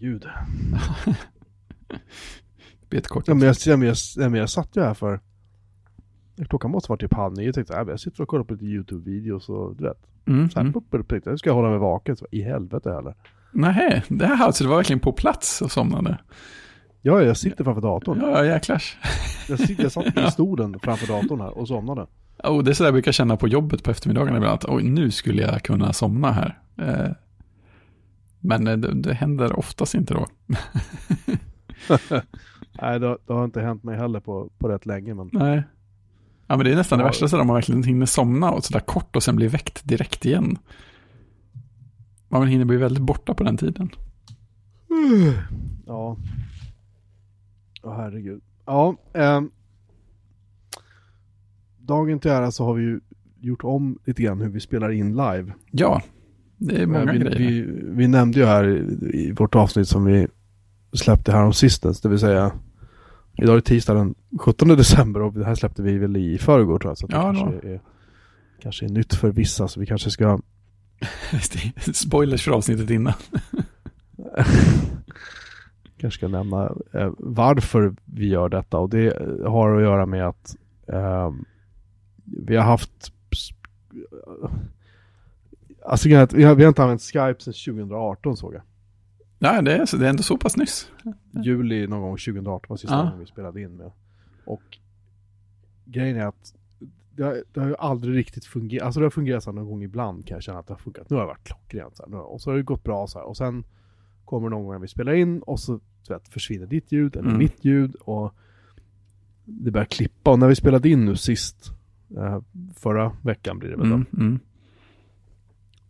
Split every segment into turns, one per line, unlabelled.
herregud.
Betkort.
Ja, men jag, jag, ja, men jag satt ju här för... Klockan måste vara typ halv nio. Jag tänkte äh, jag sitter och kollar på lite YouTube-videos och du vet.
Mm,
Så här,
mm.
upp, upp, upp, jag ska hålla mig vaken. Så, I helvete heller.
Nej, det här alltså, det var verkligen på plats och somnade.
Ja, jag sitter framför datorn.
Ja, jäklars.
Jag, sitter, jag satt i stolen framför datorn här och somnade.
Oh, det är så där jag brukar känna på jobbet på eftermiddagarna ibland. Att oj, nu skulle jag kunna somna här. Eh, men eh, det, det händer oftast inte då.
Nej, det, det har inte hänt mig heller på, på rätt länge. Men
Nej. Ja, men det är nästan det
Ja.
värsta, så där man verkligen hinner somna och sådär kort och sen blir väckt direkt igen. Man hinner bli väldigt borta på den tiden.
ja. Åh herregud. Ja, ehm. Dagen till ära så har vi ju gjort om lite grann hur vi spelar in live.
Ja, det är många
vi,
grejer.
vi, vi nämnde ju här i, i vårt avsnitt som vi släppte här om sistens, det vill säga idag är tisdag den 17 december och det här släppte vi väl i förrgår tror jag. Så att det
Ja,
kanske, är, kanske är nytt för vissa så vi kanske ska
Spoilers för avsnittet innan.
kanske ska nämna eh, varför vi gör detta och det har att göra med att eh, vi har haft Alltså vi har, inte använt Skype sedan 2018 såg jag.
Ja, det är, det är ändå så pass nyss.
Juli någon gång 2018 var sista
Ja.
gången vi spelade in med. Och grejen är att det har, det har ju aldrig riktigt fungerat. Alltså det har fungerat så någon gång ibland kan jag känna att det har funkat. Nu har det varit klockrent så här. Och så har det gått bra så här. Och sen kommer någon gång när vi spelar in och så vet, försvinner ditt ljud eller
Mm.
mitt ljud och det börjar klippa. Och när vi spelade in nu sist, eh, förra veckan blir det väl då,
Mm, mm.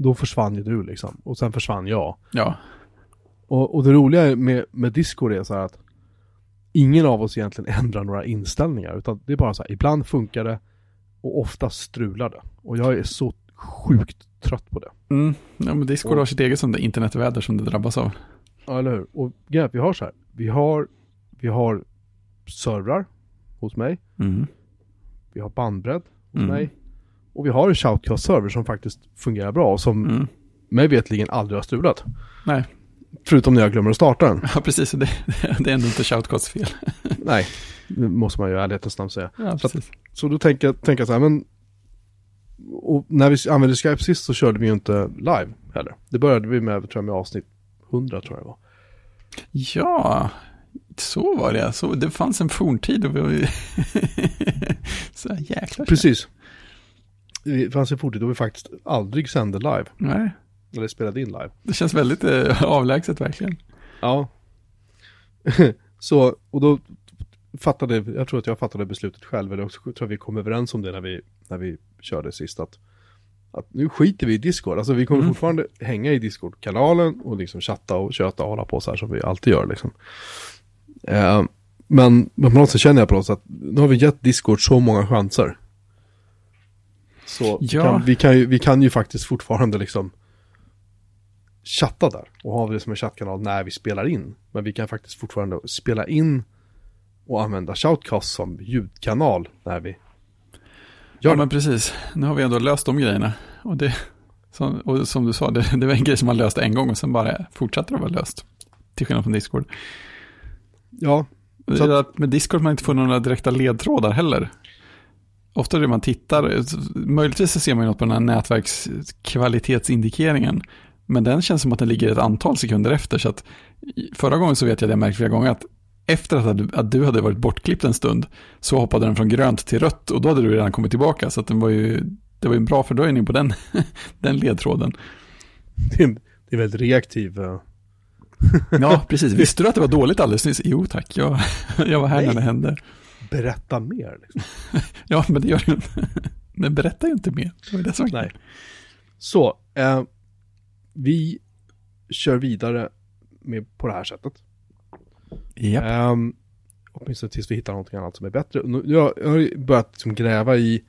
Då försvann ju du liksom. Och sen försvann jag.
Ja,
Och, och det roliga med, med Discord är så här att ingen av oss egentligen ändrar några inställningar. Utan det är bara så här, ibland funkar det och ofta strular det. Och jag är så sjukt trött på det.
mm. ja men Discord
Och-
har sitt eget som det internetväder som det drabbas av.
Ja, eller hur? Och att vi har så här, vi har, vi har servrar hos mig.
Mm.
Vi har bandbredd hos
Mm.
mig. Och vi har en shoutcast-server som faktiskt fungerar bra och som
Mm.
mig vetligen aldrig har strulat.
Nej,
Förutom när jag glömmer att starta den.
ja precis. Det, det är ändå inte Shoutcasts fel.
Nej, det måste man ju i ärlighetens namn säga.
Ja,
Så att-. Så då tänker jag, tänker så här, men... Och när vi använde Skype sist så körde vi ju inte live heller. Det började vi med, tror jag, med avsnitt 100 tror jag det var.
Ja, så var det. Så det fanns en forntid och vi... så jäklar.
Precis. Det fanns en fortid då vi faktiskt aldrig sände live.
Nej,
Eller spelade in live.
det känns väldigt eh, avlägset verkligen.
Ja. så, och då fattade, jag tror att jag fattade beslutet själv, eller också tror jag vi kom överens om det när vi, när vi körde sist, att, att nu skiter vi i Discord. Alltså vi kommer
Mm.
fortfarande hänga i Discord-kanalen och liksom chatta och köta och hålla på så här som vi alltid gör liksom. Eh, men, men på något sätt känner jag på oss att nu har vi gett Discord så många chanser. Så
Ja.
kan, vi, kan ju, vi kan ju faktiskt fortfarande liksom chatta där och ha det som en chattkanal när vi spelar in. Men vi kan faktiskt fortfarande spela in och använda Shoutcast som ljudkanal när vi
Ja,
gör det.
men precis. Nu har vi ändå löst de grejerna. Och, det, som, och som du sa, det, det var en grej som man löste en gång och sen bara fortsatte det vara löst. Till skillnad från Discord.
Ja, Så
att med Discord man inte får några direkta ledtrådar heller. Ofta det man tittar, möjligtvis ser man ju något på den här nätverkskvalitetsindikeringen. Men den känns som att den ligger ett antal sekunder efter. Så att förra gången så vet jag att jag märkt flera gånger att efter att du, att du hade varit bortklippt en stund så hoppade den från grönt till rött och då hade du redan kommit tillbaka. Så att den var ju, det var ju en bra fördröjning på den, den ledtråden.
det är, det är väldigt reaktiv. eh,
Ja, precis. Visste du att det var dåligt alldeles nyss? Jo tack, jag, jag var här när
Nej.
det hände.
Berätta mer. Liksom.
Ja, men det gör det inte. Den berättar ju inte mer. Det var det som
Nej. Så, eh, vi kör vidare med, på det här sättet.
Ja.
Um, åtminstone tills vi hittar någonting annat som är bättre. Nu, jag, jag har börjat liksom gräva i,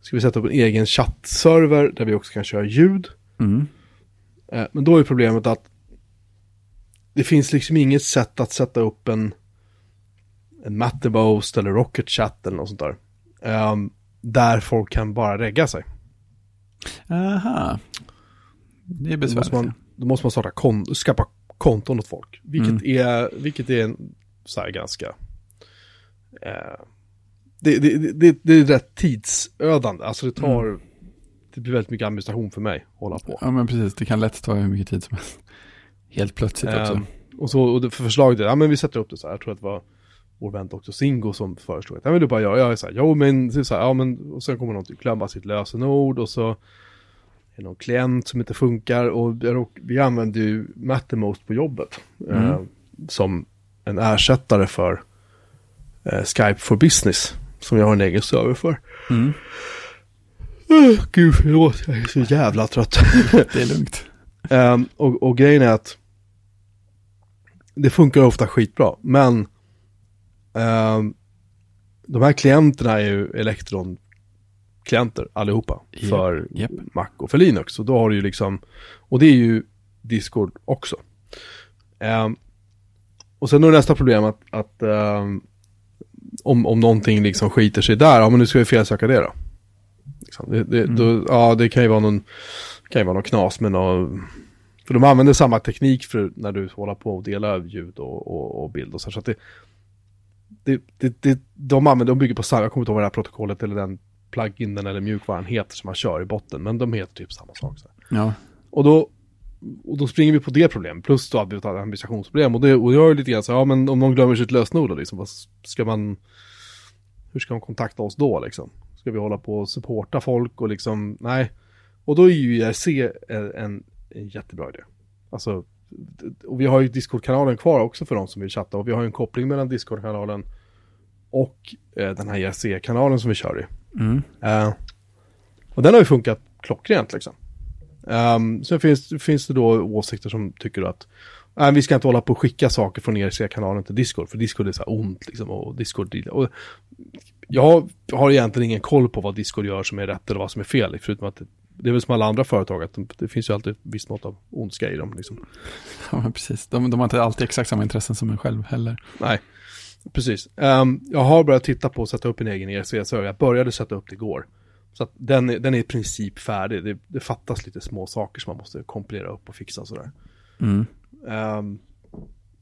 ska vi sätta upp en egen chattserver där vi också kan köra ljud.
Mm.
Eh, men då är problemet att det finns liksom inget sätt att sätta upp en Mattermost eller Rocket Chat eller något sånt där. Ehm, där folk kan bara regga sig.
Aha. Det är
Då måste,
besvärligt.
man, då måste man starta kon, skapa konton åt folk. Vilket
Mm.
är, vilket är en, så här ganska, eh, det, det, det, det är rätt tidsödande. Alltså det tar, det blir väldigt mycket administration för mig att hålla på.
Ja, men precis. Det kan lätt ta hur mycket tid som helst. Helt plötsligt också.
Ehm, och så, och för förslaget ja men vi sätter upp det så här, jag tror att det var vår vän Dr. Singo som föreslog att, men du bara gör, jag är så här, jo men, så här, ja men, och sen kommer någon att glömma sitt lösenord och så är det någon klient som inte funkar och vi använder ju Mattermost på jobbet
Mm.
eh, som en ersättare för eh, Skype for Business som jag har en egen server för.
Mm.
Uh, gud, förlåt, jag är så jävla trött.
Det är lugnt.
Ehm, och, och grejen är att det funkar ofta skitbra, men ehm, de här klienterna är ju Electron-klienter allihopa
Japp,
för
japp.
Mac och för Linux. Och då har du ju liksom, och det är ju Discord också. Ehm, och sen är nästa problem att, att ehm, om, om någonting liksom skiter sig där, ja men nu ska vi felsöka det då. Liksom, det, det,
Mm.
då, ja det kan ju vara någon, kan ju vara någon knas med någon, för de använder samma teknik för när du håller på och delar ljud och, och, och bild och så. så att det, det, det, det, de använder, de bygger på samma, jag kommer inte ihåg vad det här protokollet eller den pluginen eller mjukvaran heter som man kör i botten, men de heter typ samma sak.
Ja,
Och då, och då springer vi på det problemet, plus då att vi har administrationsproblem. Och, det, och jag är lite grann så ja men om någon glömmer sitt lösenord då liksom, vad ska man, hur ska de kontakta oss då liksom? Ska vi hålla på och supporta folk och liksom, nej. Och då är ju IRC en, en jättebra idé. Alltså, och vi har ju Discord-kanalen kvar också för de som vill chatta. Och vi har ju en koppling mellan Discord-kanalen och eh, den här IRC-kanalen som vi kör i.
mm.
Eh, och den har ju funkat klockrent liksom. Um, sen finns, finns det då åsikter som tycker att nej, vi ska inte hålla på och skicka saker från ERC-kanalen till Discord, för Discord är så här ont liksom. Och Discord, och jag har egentligen ingen koll på vad Discord gör som är rätt eller vad som är fel, förutom att det, det är väl som alla andra företag, att de, det finns ju alltid ett visst mått av ondska i dem liksom.
ja precis. De, de har inte alltid exakt samma intressen som en själv heller.
Nej, precis. Ehm, jag har börjat titta på att sätta upp en egen ERC-server. Jag började sätta upp det igår. Så att den, är- den är i princip färdig. Det, det fattas lite små saker som man måste kompilera upp och fixa och sådär.
Mm.
Ehm,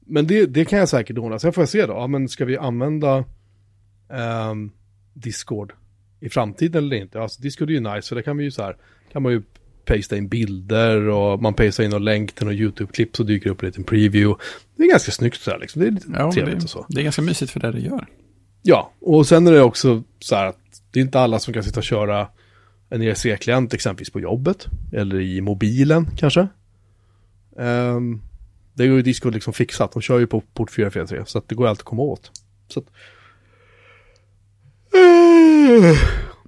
men det, det kan jag säkert ordna. Sen får jag se då. Ja, men ska vi använda ehm, Discord i framtiden eller inte? Alltså Discord är ju nice, för det kan vi ju så här, kan man ju pasta in bilder och man pastar in någon länk till någon YouTube-klipp så dyker det upp en liten preview. Det är ganska snyggt så här liksom. Det är lite
Ja,
trevligt
det,
och så.
det är ganska mysigt för det det gör.
Ja, och sen är det också så här att det är inte alla som kan sitta och köra en ERC-klient exempelvis på jobbet eller i mobilen kanske. Um, det är ju Discord liksom fixat, de kör ju på port 443 så att det går alltid att komma åt. Så att...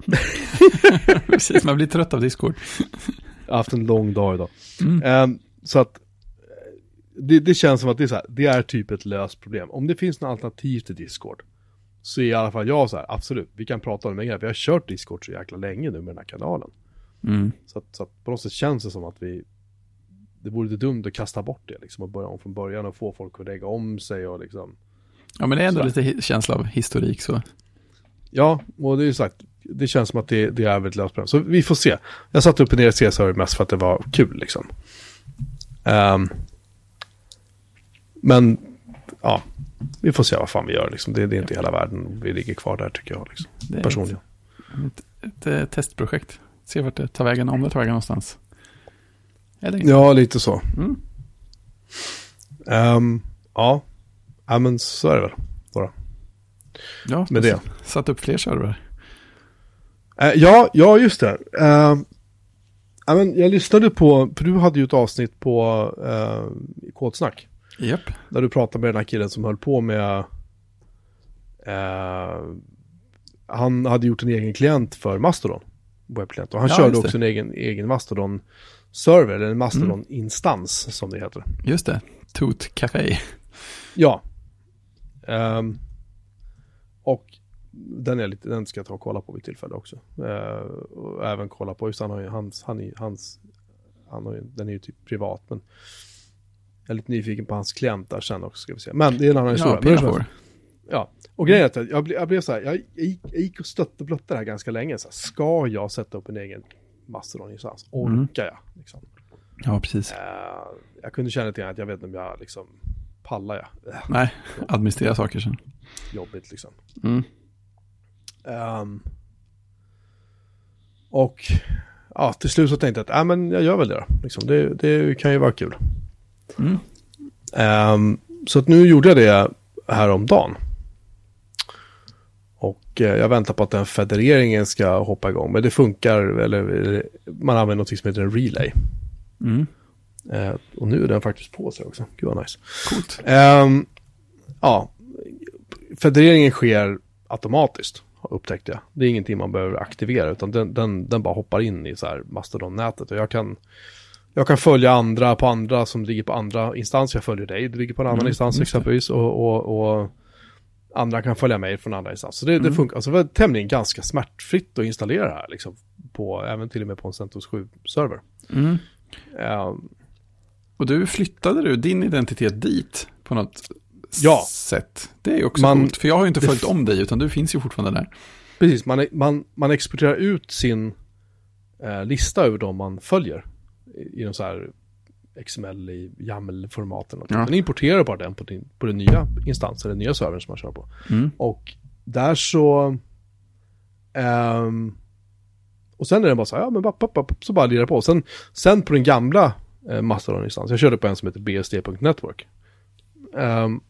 precis, man blir trött av Discord.
Jag har haft en lång dag idag.
Mm.
Ehm, så att det, det känns som att det är så här, det är typ ett löst problem. Om det finns något alternativ till Discord så är i alla fall jag så här, absolut, vi kan prata om det mer. Vi har kört Discord så jäkla länge nu med den här kanalen.
Mm.
Så att, så att på något sätt känns det som att vi, det vore lite dumt att kasta bort det liksom och börja om från början och få folk att lägga om sig och liksom.
Ja, men det är ändå lite känsla av historik så.
Ja, och det är ju sagt, det känns som att det, det är väl ett löst. Så vi får se. Jag satte upp en ERC-server mest för att det var kul liksom. Ehm, men, ja, vi får se vad fan vi gör liksom. Det, det är inte hela världen. Vi ligger kvar där tycker jag liksom.
Det är
Personligen.
Ett, ett, ett, testprojekt. Se vart det tar vägen, om det tar vägen någonstans.
Ja, lite så.
Mm.
Ja. ja, men så är det väl.
Ja,
Med det.
Satt upp fler servrar.
Eh, ja, ja just det. Uh, jag lyssnade på, för du hade ju ett avsnitt på uh, Kodsnack.
Japp.
Där du pratade med den här killen som höll på med eh, Han hade gjort en egen klient för Mastodon Webbklient och han
Ja,
körde också en egen, egen Mastodon Server eller en Mastodon instans som det heter
Just det. Toot Café.
Ja Ehm, Och den, är lite, den ska jag ta och kolla på vid tillfälle också Eh, Och även kolla på, just han har ju hans, han, är- hans han har ju, Den är ju typ privat men Jag är lite nyfiken på hans klient där sen också ska vi se Men det är en annan historia
Ja, Pinafore.
Ja, och grejen är att jag, jag blev så här, jag, jag, gick, och stötte och blötte det här ganska länge. Så här, ska jag sätta upp en egen Mastodon-instans? Orkar
Mm.
jag? Liksom.
Ja, precis.
Eh, jag kunde känna lite grann att jag vet inte om jag liksom pallar jag.
Nej, administrera saker sen.
jobbigt liksom.
Mm.
Ehm, och ja, till slut så tänkte jag att äh, men jag gör väl det då. Liksom, det, det kan ju vara kul.
Mm.
Ehm, så att nu gjorde jag det häromdagen. Och eh, jag väntar på att den federeringen ska hoppa igång. Men det funkar, eller man använder något som heter en relay.
Mm.
Eh, och nu är den faktiskt på sig också. Gud vad nice.
Coolt.
Ehm, ja, federeringen sker automatiskt, upptäckte jag. Det är ingenting man behöver aktivera, utan den, den, den bara hoppar in i så här Mastodon-nätet. Och jag kan, jag kan följa andra på andra som ligger på andra instanser. Jag följer dig, du ligger på en annan
Mm,
instans
det.
exempelvis. Och, och, och andra kan följa mig från andra instanser. Så det, det
Mm.
funkar, alltså det var tämligen ganska smärtfritt att installera det här, liksom. På, även till och med på en CentOS 7-server.
Mm.
Ehm,
Och du flyttade du din identitet dit på något
Ja.
sätt. Det är också
Man-
coolt, för jag har ju inte följt om dig, utan du finns ju fortfarande där.
Precis, man, man, man exporterar ut sin eh, lista över de man följer. I, i någon så här XML i YAML-formaten.
Ja.
Den importerar bara den på, din, på den nya instansen, den nya servern som man kör på.
Mm.
Och där så... ehm, och sen är den bara så här, ja men bara, bara, bara, så bara lirar på. Sen, sen på den gamla eh, Mastodon-instansen, jag körde på en som heter bsd.network. Ehm,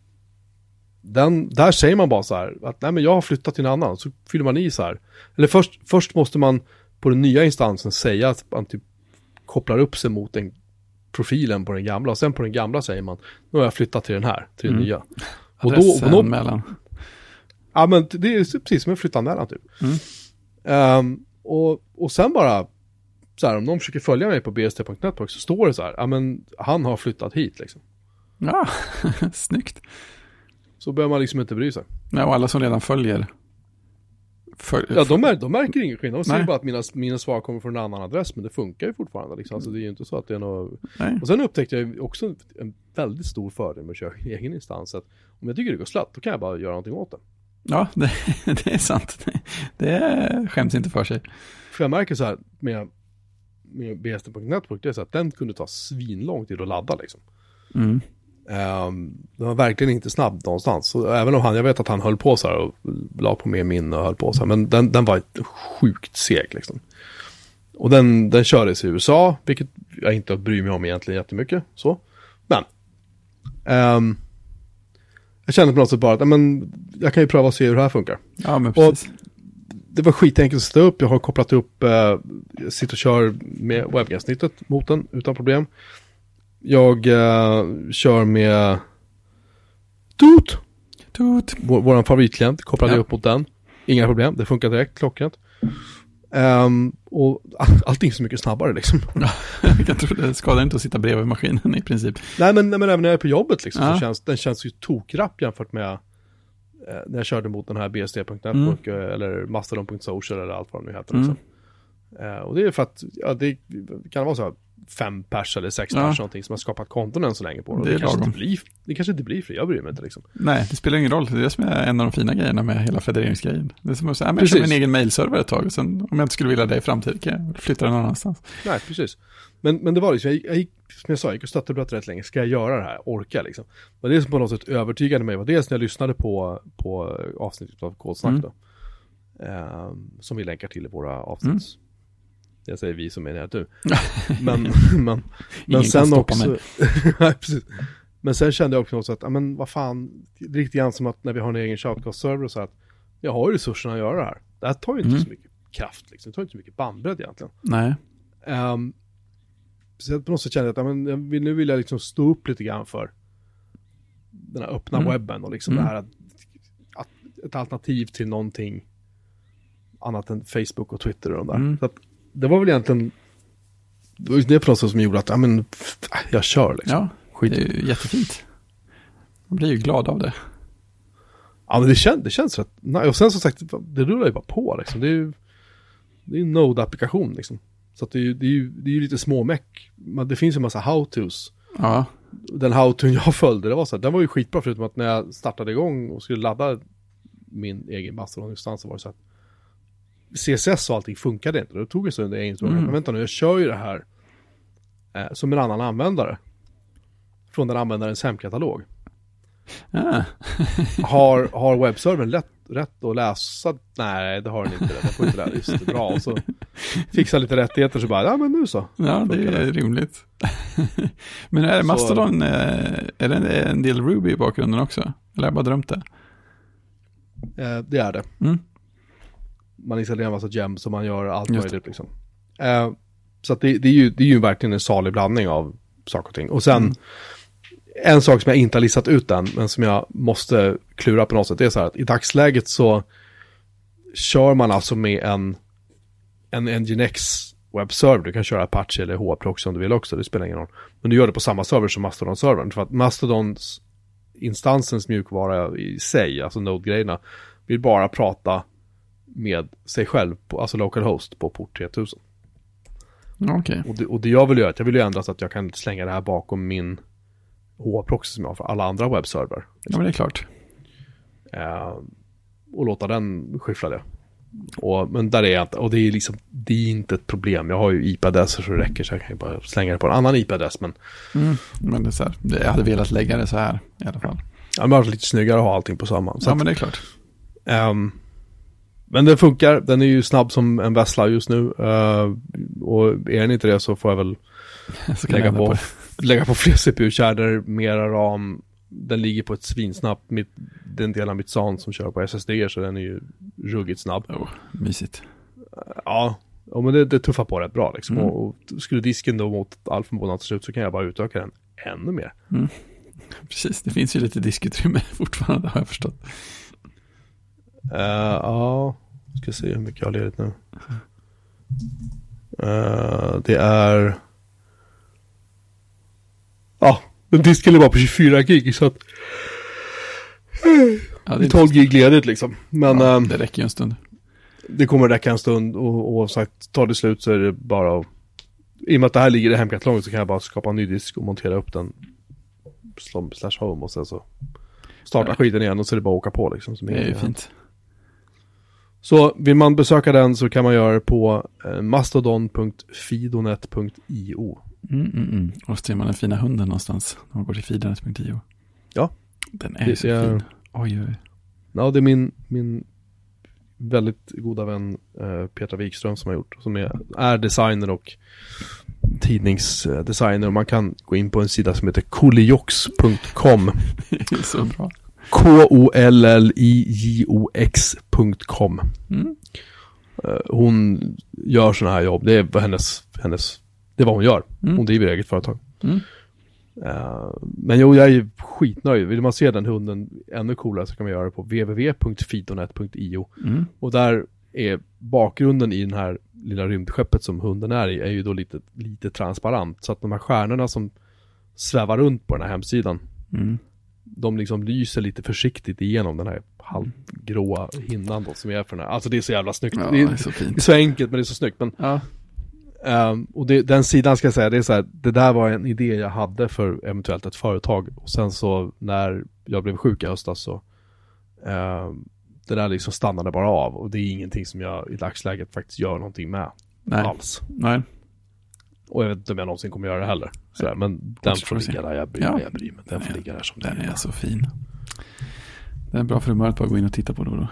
den, där säger man bara så här, att nej men jag har flyttat till en annan, så fyller man i så här. Eller först, först måste man på den nya instansen säga att man typ kopplar upp sig mot den profilen på den gamla. Och sen på den gamla säger man, nu har jag flyttat till den här, till den
Mm.
nya. Och då, och då,
Adressanmälan.
Ja men det är precis som en flyttanmälan typ.
Mm.
Ehm, och, och sen bara, så här om någon försöker följa mig på bst.network så står det så här, ja men han har flyttat hit liksom.
Ja, snyggt.
Så behöver man liksom inte bry sig.
Ja, och alla som redan följer. För,
Ja de, är, de märker ingen skillnad, de
Nej.
bara att mina, mina svar kommer från en annan adress men det funkar ju fortfarande liksom. Alltså det är ju inte så att det är något...
nej.
Och sen upptäckte jag också en väldigt stor fördel med att köra i egen instans. Att om jag tycker det går slött, då kan jag bara göra någonting åt det.
Ja, det, det är sant. Det, det skäms inte för sig.
För jag märker så här med, med bst.network, det är så att den kunde ta svinlång tid att ladda liksom.
Mm.
Um, den var verkligen inte snabb någonstans. Så även om han, jag vet att han höll på så här och la på mer minne och höll på så här. Men den, den var sjukt seg liksom. Och den, den kördes i USA, vilket jag inte bryr mig om egentligen jättemycket. Så. Men. ehm, jag kände på något sätt bara att men, jag kan ju pröva och se hur det här funkar.
Ja, men precis.
Det var skitenkelt att sätta upp. Jag har kopplat upp, eh, jag sitter och kör med webbgränssnittet mot den utan problem. Jag eh, kör med Toot,
Tut.
vår, vår favoritklient, kopplade
Ja.
upp mot den. Inga problem, det funkar direkt, klockrent. Ehm, och all- allting är så mycket snabbare liksom.
Jag kan tro det skadar inte att sitta bredvid maskinen i princip.
Nej men, nej, men även när jag är på jobbet liksom,
Ja.
så känns den känns ju tokrapp jämfört med när jag körde mot den här bsd.network eh, eller mastodon.social eller allt vad det nu heter.
Mm.
Liksom. Eh, och det är för att, ja det kan vara så här fem pers eller sex
Ja.
pers någonting som har skapat konton än så länge på det.
Det
Det, kanske inte blir, det kanske inte blir fri, jag bryr mig inte liksom.
Nej, det spelar ingen roll. Det är det som är en av de fina grejerna med hela federeringsgrejen. Det är som att säga, "Ja, men jag kör min egen mailserver ett tag. Och sen om jag inte skulle vilja det i framtiden kan jag flytta den någon annanstans.
Nej, precis. Men, men det var liksom, jag, jag gick, som jag sa, jag gick och stötte blötte rätt länge. Ska jag göra det här? Orka liksom? Men det som på något sätt övertygade mig var dels när jag lyssnade på, på avsnittet av Kodsnack
Mm.
då. Ehm, som vi länkar till i våra avsnitt. Jag säger vi som är det du. Men, men, men sen också... Nej, precis. Men sen kände jag också att, ja men vad fan, det är lite grann som att när vi har en egen shoutcast-server och så att jag har ju resurserna att göra det här. Det här tar ju inte
Mm.
så mycket kraft liksom, det tar inte så mycket bandbredd egentligen.
Nej.
Um, så på något sätt kände jag att men nu vill jag liksom stå upp lite grann för den här öppna
Mm.
webben och liksom
Mm.
det här att, att ett alternativ till någonting annat än Facebook och Twitter och de där.
Mm.
Så att det var väl egentligen det var det på något sätt som gjorde att ja, men, jag kör liksom.
Ja,
Skit.
det är ju jättefint. Man blir ju glad av det.
Ja men det, kän, det känns rätt nej, Och sen som sagt, det rullar ju bara på liksom. Det är ju det är en Node-applikation liksom. Så det är ju, det är ju, det är ju lite småmeck. Men det finns ju en massa how-tos.
Ja,
Den how-ton jag följde, det var så här, den var ju skitbra förutom att när jag startade igång och skulle ladda min egen Mastodon-instans så var det så att CSS och allting funkade inte. Då tog jag så under en stund,
Mm.
men vänta nu, jag kör ju det här eh, som en annan användare. Från den användarens hemkatalog.
Ah.
Har, har webbservern lätt, rätt att läsa? Nej, det har den inte. Den får inte det. Just det, bra. Och så fixa lite rättigheter så bara, ja men nu så.
Ja, det är rimligt. Men är
Så-
Mastodon, eh, är det en del Ruby i bakgrunden också? Eller har jag bara drömt det?
Eh, det är det.
Mm.
Man installerar en massa gems och man gör allt
Just
möjligt liksom. Eh, så det, det, är ju, det är ju verkligen en salig blandning av saker och ting. Och sen,
Mm.
En sak som jag inte har listat ut än, men som jag måste klura på något sätt, det är så här att i dagsläget så kör man alltså med en, en Nginx webbserver. Du kan köra Apache eller HProxy om du vill också, det spelar ingen roll. Men du gör det på samma server som Mastodon-servern. För att Mastodons instansens mjukvara i sig, alltså Node-grejerna, vill bara prata med sig själv, på, alltså localhost på port 3000.
Ja, Okej.
Och det, och det jag vill göra, jag vill ju ändra så att jag kan slänga det här bakom min H-proxy som jag har för alla andra webbserver.
Ja, men det är klart.
Eh, och låta den skyffla det. Och, men där är jag inte, och det är liksom, det är inte ett problem. Jag har ju IP-adresser så det räcker så jag kan ju bara slänga det på en annan IP-adress. Men
Mm. Men det är så här, det- jag hade velat lägga det så här i alla fall.
ja, det var lite snyggare att ha allting på samma. Så
Ja, men det är klart.
ehm, men den funkar, den är ju snabb som en vessla just nu. Eh, och är den inte det så får jag väl
Så
lägga på,
det.
Lägga på fler CPU-kärnor, mera ram. Den ligger på ett svinsnabbt, mitt, den del av mitt SAN som kör på SSD så den är ju ruggigt snabb.
Oh, mysigt.
Ja, ja men det, det tuffar på rätt bra liksom.
Mm.
Och, och skulle disken då mot all förmodan ta slut så kan jag bara utöka den ännu mer.
Precis, det finns ju lite diskutrymme fortfarande har jag förstått.
Eh, ja, ska se hur mycket jag har ledigt nu. Eh, det är... Ja, den disken är bara på 24 gig så att
Ja,
det är 12 gig ledigt liksom. Men
ja,
ehm,
det räcker ju en stund.
det kommer räcka en stund och, sagt, tar det slut så är det bara att... I och med att det här ligger i hemkatalogen så kan jag bara skapa en ny disk och montera upp den slash home och sen så starta
Ja.
skiten igen och så är det bara att åka på liksom. Som
Det är ju fint.
Så vill man besöka den så kan man göra det på eh, mastodon.fidonet.io.
Mm, mm, mm. Och ser man den fina hunden någonstans när man går till fidernet.io.
Ja.
Den är
Det
så fin. Oj, oj.
Ja, det är min, min väldigt goda vän eh, Petra Wikström som har gjort. Som är, är designer och tidningsdesigner. Och man kan gå in på en sida som heter koliox.com.
Så bra.
K-O-L-L-I-J-O-X.com.
Mm.
Eh, Hon gör sådana här jobb. Det är hennes, hennes, det är vad hon gör.
Mm.
Hon driver eget företag.
Mm.
Eh, men jo, jag är ju skitnöjd. Vill man se den hunden ännu coolare så kan man göra det på www.fidonet.io.
Mm.
Och där är bakgrunden i den här lilla rymdskeppet som hunden är i är ju då lite, lite transparent. Så att de här stjärnorna som svävar runt på den här hemsidan,
Mm.
de liksom lyser lite försiktigt igenom den här halvgråa hinnan då som är för den här. Alltså det är så jävla snyggt.
Ja,
det,
det
är,
är så
det är
fint.
så enkelt men det är så snyggt. Men,
Ja.
Ehm, och det, den sidan ska jag säga, det är så här, det där var en idé jag hade för eventuellt ett företag. Och sen så när jag blev sjuk i höstas så ehm, det där liksom stannade bara av och det är ingenting som jag i dagsläget faktiskt gör någonting med
Nej.
alls.
Nej.
Och jag vet inte om jag någonsin kommer göra det heller. Sådär, men den
får
får ligga där, jag bryr,
Ja.
jag bryr mig. Den får
Den är-
ligga där som den
Den
är.
är så fin. Den är bra för humöret bara att gå in och titta på då då.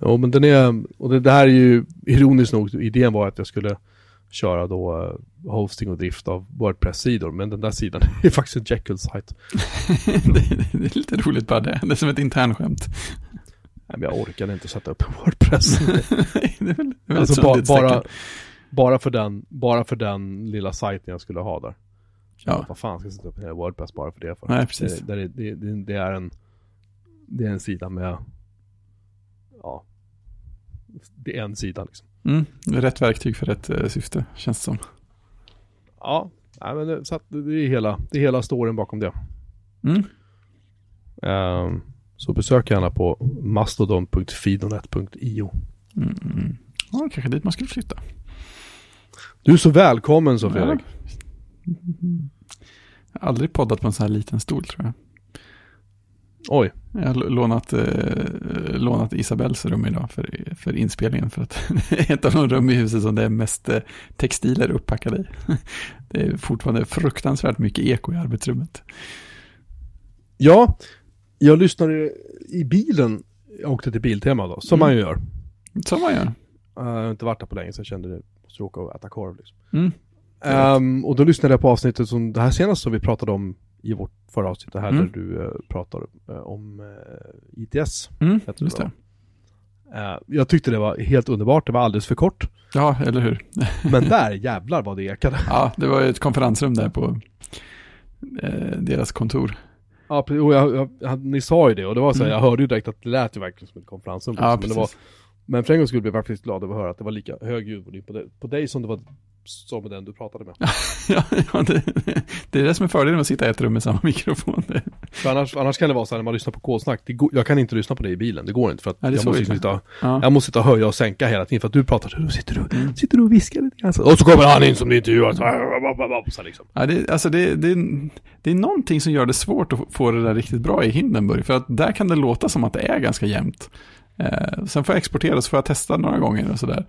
Jo men den är, och det, det här är ju ironiskt nog, idén var att jag skulle köra då eh, hosting och drift av Wordpress-sidor, men den där sidan är faktiskt en Jekyll-sajt.
det, det är lite roligt bara det. Det är som ett internskämt.
Nej, men jag orkade inte sätta upp en Wordpress.
Det är väl, det är väl
alltså ba, bara, bara, för den, bara för den lilla sajten jag skulle ha där.
Ja.
Vad fan ska jag sätta upp en Wordpress bara för det? För?
Nej, precis.
Det, det, det är en, det är en sida med, ja, det är en sida liksom.
Mm, rätt verktyg för rätt eh, syfte, känns det som.
Ja, nej, men det, så att det, är hela, det är hela storyn bakom det.
Mm.
Ehm, så besök gärna på mastodon.fidonet.io.
Mm, mm. Ja, kanske dit man skulle flytta.
Du är så välkommen så Fredrik.
Ja. Jag har aldrig poddat på en så här liten stol tror jag.
Oj.
Jag har lånat, eh, lånat Isabells rum idag för, för inspelningen. För att det är ett av de rum i huset som det är mest eh, textiler upppackade i. Det är fortfarande fruktansvärt mycket eko i arbetsrummet.
Ja, jag lyssnade i bilen. Jag åkte till Biltema då, som
Mm.
man ju gör.
Som man gör.
Jag har inte varit där på länge så jag kände det. Måste åka och äta korv liksom.
Mm.
Ehm, och då lyssnade jag på avsnittet som det här senaste som vi pratade om i vårt förra avsnitt. Här
Mm.
där du uh, pratade eh, om eh, ITS.
Mm, just det.
Eh, jag tyckte det var helt underbart. Det var alldeles för kort.
Ja, eller hur?
Men där jävlar vad det ekade.
Ja, det var ju ett konferensrum där på eh, deras kontor.
Ja, och jag, jag, ni sa ju det och det var så här,
Mm.
jag hörde ju direkt att det lät ju verkligen som ett konferensrum.
Ja,
men, det var, men för en gångs skull blev jag faktiskt glad över att höra att det var lika hög ljudvolym på, det, på dig som det var som med den du pratade med.
ja, ja det, det är det som är fördelen med att sitta i ett rum med samma mikrofon.
Annars, annars kan det vara så här när man lyssnar på kodsnack, det går, jag kan inte lyssna på det i bilen, det går inte för att
Ja,
jag, måste sitta,
Ja.
jag måste sitta och höja och sänka hela tiden för att du pratar, då sitter du,
Mm.
sitter du och viskar lite grann Och så kommer han in som du intervjuar, så, liksom.
Ja, det, alltså det, det, det är någonting som gör det svårt att få det där riktigt bra i Hindenburg. För att där kan det låta som att det är ganska jämnt. Eh, sen får jag exportera så får jag testa några gånger och sådär.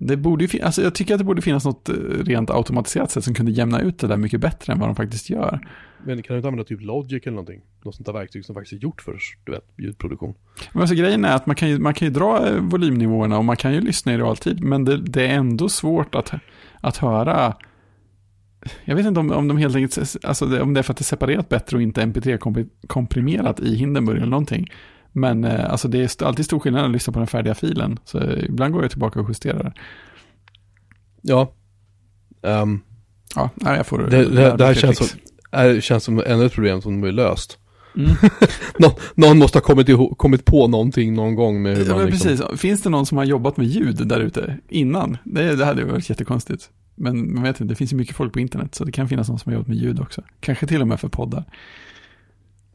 Det borde alltså jag tycker att det borde finnas något eh, rent automatiserat sätt som kunde jämna ut det där mycket bättre än vad de faktiskt gör.
Men kan du inte använda typ Logic eller någonting? Något sånt där verktyg som faktiskt är gjort för, du vet, ljudproduktion.
Men alltså grejen är att man kan ju, man kan ju dra eh, volymnivåerna och man kan ju lyssna i realtid, men det, det är ändå svårt att, att höra. Jag vet inte om, om de helt enkelt, alltså det, om det är för att det är separerat bättre och inte MP3-komprimerat i Hindenburg eller någonting. Men eh, alltså det är alltid stor skillnad att lyssna på den färdiga filen. Så eh, ibland går jag tillbaka och justerar.
Ja. Ehm,
Ja, nej, jag får
det, det, det här känns som, är, känns som ännu ett problem som de är löst.
Mm.
Nå, någon måste ha kommit, ihop, kommit på någonting någon gång med hur
Ja,
man liksom...
precis. Finns det någon som har jobbat med ljud där ute innan? Det, det hade varit jättekonstigt. Men man vet inte, det finns ju mycket folk på internet så det kan finnas någon som har jobbat med ljud också. Kanske till och med för poddar.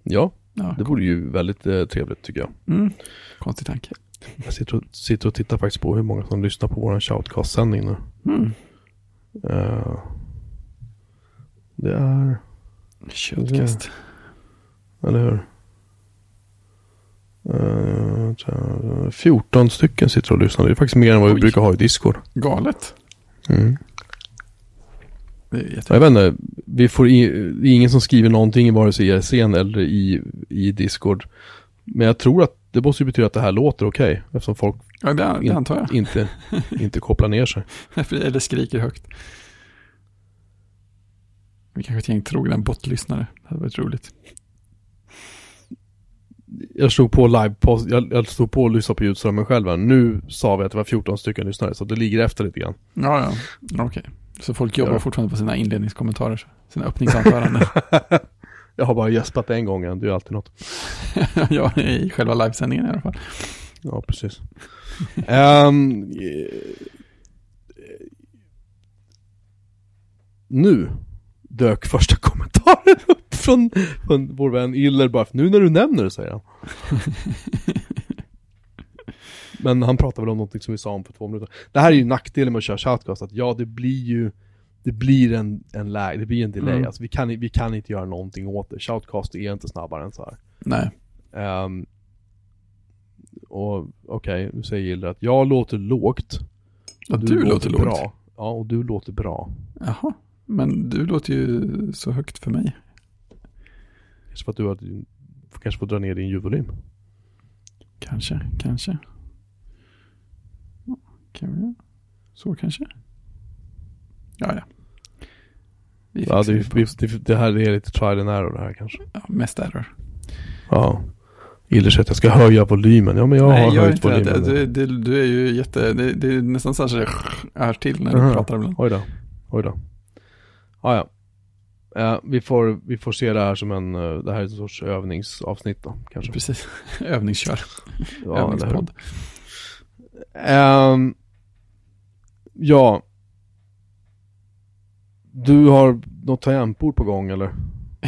Ja,
Ja,
det vore ju väldigt eh, trevligt tycker jag.
mm. Konstig tanke.
Jag sitter och, sitter och tittar faktiskt på hur många som lyssnar på vår shoutcast-sändning nu.
Mm.
Eh, det är,
Köttkast.
eller hur? Eh, tror jag, 14 stycken sitter och lyssnar. Det är faktiskt mer än vad vi
Oj.
brukar ha i Discord.
Galet.
Mm. Jag vet inte, vi får i, det är ingen som skriver någonting i vare sig i RCN eller i, i Discord. Men jag tror att det måste ju betyda att det här låter okej. eftersom folk
Ja, det, det jag.
inte, inte kopplar ner sig.
Eller skriker högt. Vi kanske ett gäng trogna bottlyssnare. Det hade varit roligt.
Jag slog på live jag, jag slog på och lyssnade på ljudströmmen själv. Nu sa vi att det var 14 stycken lyssnare så det ligger efter lite grann.
Ja, ja. Okej. Så folk jobbar
Ja.
fortfarande på sina inledningskommentarer. Sina öppningsanföranden.
Jag har bara gäspat en gång än, det är ju alltid något.
ja, i själva livesändningen i alla fall.
Ja, precis. Eh, nu dök första kommentaren upp från, från vår vän Iller bara, nu när du nämner det säger han. Men han pratar väl om någonting som vi sa om för två minuter. Det här är ju nackdelen med att köra shoutcast, att ja det blir ju det blir en, en lag, det blir en delay.
Mm.
Alltså vi kan, vi kan inte göra någonting åt det. Shoutcast är inte snabbare än så här.
Nej.
Ehm, och okej, nu säger Gilder att jag låter lågt.
Ja, du, låter lågt.
bra. Ja, och du låter bra.
Jaha. Men du låter ju så högt för mig.
Kanske för att du har, kanske får dra ner din ljudvolym.
Kanske, kanske. Ja, Kan vi så kanske? Ja, ja. Vi
Ja, det, vi, det, det här är lite trial and error det här kanske.
ja, mest error.
Ja. Säger att jag ska höja volymen. Ja, men jag
Nej,
har
gör
höjt volymen.
Det, det. Du är ju jätte, det, det är nästan så att det är till när du
Aha.
pratar ibland.
Oj då. Oj då. Ja, ja. Eh, vi, får, vi får se det här som en, eh, det här är en sorts övningsavsnitt då, kanske.
Precis. Övningskör.
Ja?
Övningspodd.
Ehm, ja. Du har något tangentbord på gång eller?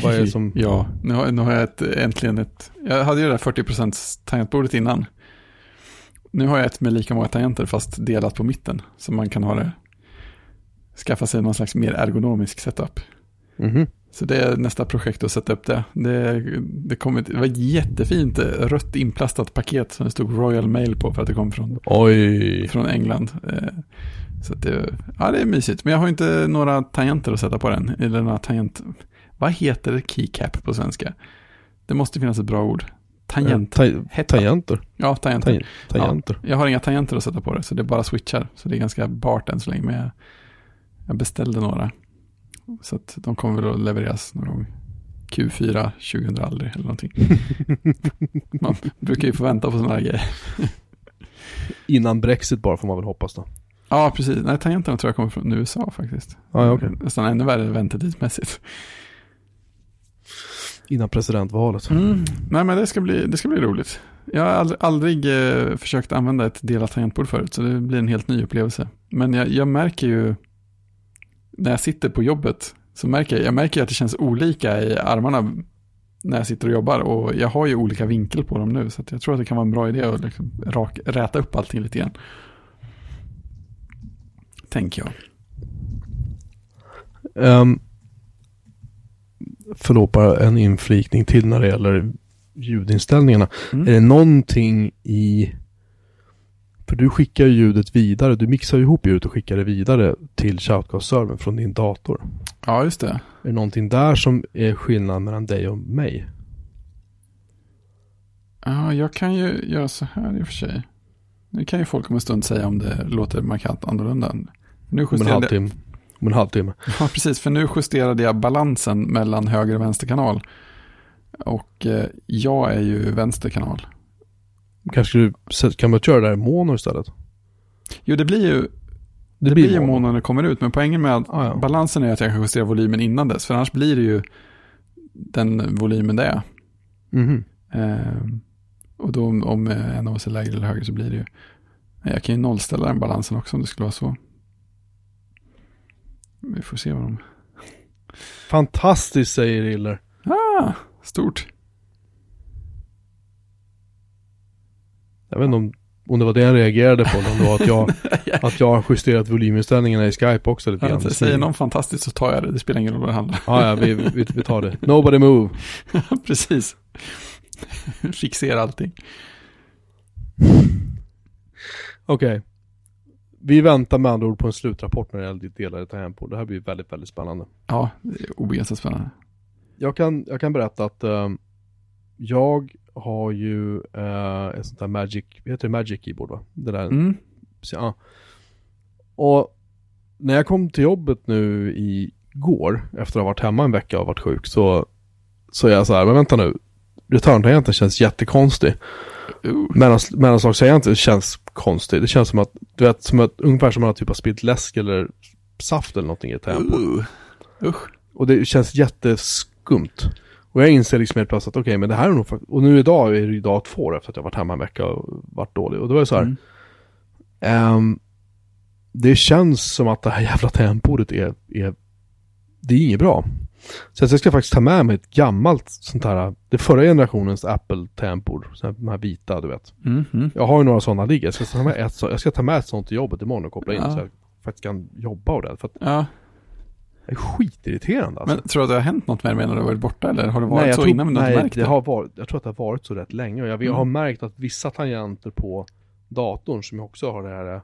Vad är det som-
ja, nu har, nu har jag ett, äntligen ett... Jag hade ju det där 40% tangentbordet innan. Nu har jag ett med lika många tangenter fast delat på mitten. Så man kan ha det... Skaffa sig någon slags mer ergonomisk setup.
Mhm.
Så det är nästa projekt att sätta upp det. Det, det, kom ett, det var ett jättefint eh, rött inplastat paket som det stod Royal Mail på för att det kom från,
Oj.
från England. Eh, Så det, ja, det är mysigt. Men jag har inte några tangenter att sätta på den. Eller några tangent... Vad heter keycap på svenska? Det måste finnas ett bra ord. Tangent.
Ta
Hetta.
tangenter.
Ja, tangenter.
Tang tangenter.
Jag har inga tangenter att sätta på det, så det är bara switchar. Så det är ganska bart än så länge. Men jag, jag beställde några. Så att de kommer väl att levereras någon gång. Q4 2000 aldrig eller någonting. Man brukar ju få vänta på sådana här grejer.
Innan Brexit bara får man väl hoppas då.
Ja, precis. Nej, tangenterna tror jag kommer från USA faktiskt.
Ja, okej.
Nästan ännu värre väntetidsmässigt.
Innan presidentvalet.
Mm. Nej, men det ska, bli, det ska bli roligt. Jag har aldrig, aldrig eh, försökt använda ett delat tangentbord förut, så det blir en helt ny upplevelse. Men jag, jag märker ju, när jag sitter på jobbet, så märker jag, jag märker att det känns olika i armarna när jag sitter och jobbar. Och jag har ju olika vinkel på dem nu, så jag tror att det kan vara en bra idé att liksom rak, räta upp allting lite grann. Tänker jag.
Um, förlåt, bara en inflikning till när det gäller ljudinställningarna.
Mm.
Är det någonting i... För du skickar ju ljudet vidare, du mixar ihop ljudet och skickar det vidare till Shoutcast-servern från din dator.
Ja, just det.
Är det någonting där som är skillnad mellan dig och mig?
Ja, jag kan ju göra så här i och för sig. Nu kan ju folk om en stund säga om det låter markant annorlunda. Nu
Om en
justerade,
halvtimme. Om en halvtimme.
ja, precis, för nu justerade jag balansen mellan höger och vänsterkanal. Och eh, jag är ju vänsterkanal.
Kanske du kan man köra det där i mono istället?
Jo, det blir ju, det,
Det
blir ju
mono.
när det kommer ut, men poängen med att
Ah, ja.
balansen är att jag kan justera volymen innan dess, för annars blir det ju den volymen det är.
Mhm.
Eh, och då om, om en av oss är lägre eller högre så blir det ju, jag kan ju nollställa den balansen också om det skulle vara så. Vi får se vad de...
Fantastiskt säger Iller.
Ah, stort.
Jag vet inte om, om det var det jag reagerade på, om det var att jag, att jag har justerat volyminställningarna i Skype också lite grann.
Ja, säger någon fantastiskt så tar jag det, det spelar ingen roll vad det handlar
Ja, ja, vi, vi, vi tar det. Nobody move.
om. Precis. Fixera allting.
Okej. Vi väntar med andra ord på en slutrapport när det gäller ditt delade tangentbord. Det här blir väldigt, väldigt spännande.
Ja, det är obegränsat spännande.
Jag kan, jag kan berätta att ehm, jag har ju uh, ett sånt där Magic, heter det Magic Keyboard va? Det där,
Mm.
ja. Och när jag kom till jobbet nu igår, efter att ha varit hemma en vecka och varit sjuk, så, så är jag så här, men vänta nu. Return-tangenten känns jättekonstig.
Uh.
Mellans, mellanslagstangenten känns konstig. Det känns som att, du vet, som att, ungefär som att man typ har spillt läsk eller saft eller någonting i ett tangentbord.
Uh. Usch.
Och det känns jätteskumt. Och jag inser liksom helt plötsligt att okej, men det här är nog fakt- Och nu idag är det ju dag två efter att jag varit hemma en vecka och varit dålig. Och då var det så här.
Mm.
ehm, det känns som att det här jävla tangentbordet är, är det är inget bra. Så att jag ska faktiskt ta med mig ett gammalt sånt här, det förra generationens Apple tangentbord. Så här, de här vita, du vet.
Mm. Mm.
Jag har ju några sådana ligger. Jag ska ta med ett, så- jag ska ta med ett sånt till jobbet imorgon och koppla in
Ja.
så jag faktiskt kan jobba det. För att
Ja,
det är skitirriterande alltså.
men tror du att det har hänt något med det när du varit borta eller har det varit
nej,
så
tror,
innan men du
nej,
märkt
det har varit, jag tror att det har varit så rätt länge. Och jag, jag
Mm.
har märkt att vissa tangenter på datorn som jag också har det här,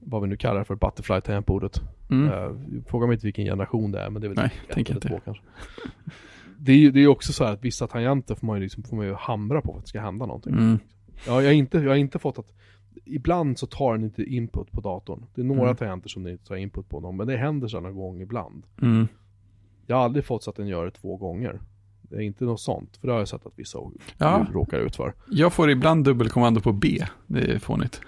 vad vi nu kallar för, Butterfly-tangentbordet.
Mm.
Uh, fråga mig inte vilken generation det är, men det är väl
Nej,
ett
tänker
eller
inte.
två kanske. Det är ju det är också så här att vissa tangenter får man ju liksom, får man ju hamra på för att det ska hända någonting.
Mm.
Ja, jag, har inte, jag har inte fått att Ibland så tar den inte input på datorn. Det är några
Mm.
tangenter som den inte tar input på dem, men det händer så någon gång ibland.
Mm.
Jag har aldrig fått så att den gör det två gånger. Det är inte något sånt, för det har jag sett att vissa
Ja.
råkar ut för.
Jag får ibland dubbelkommando på B. Det är fånigt.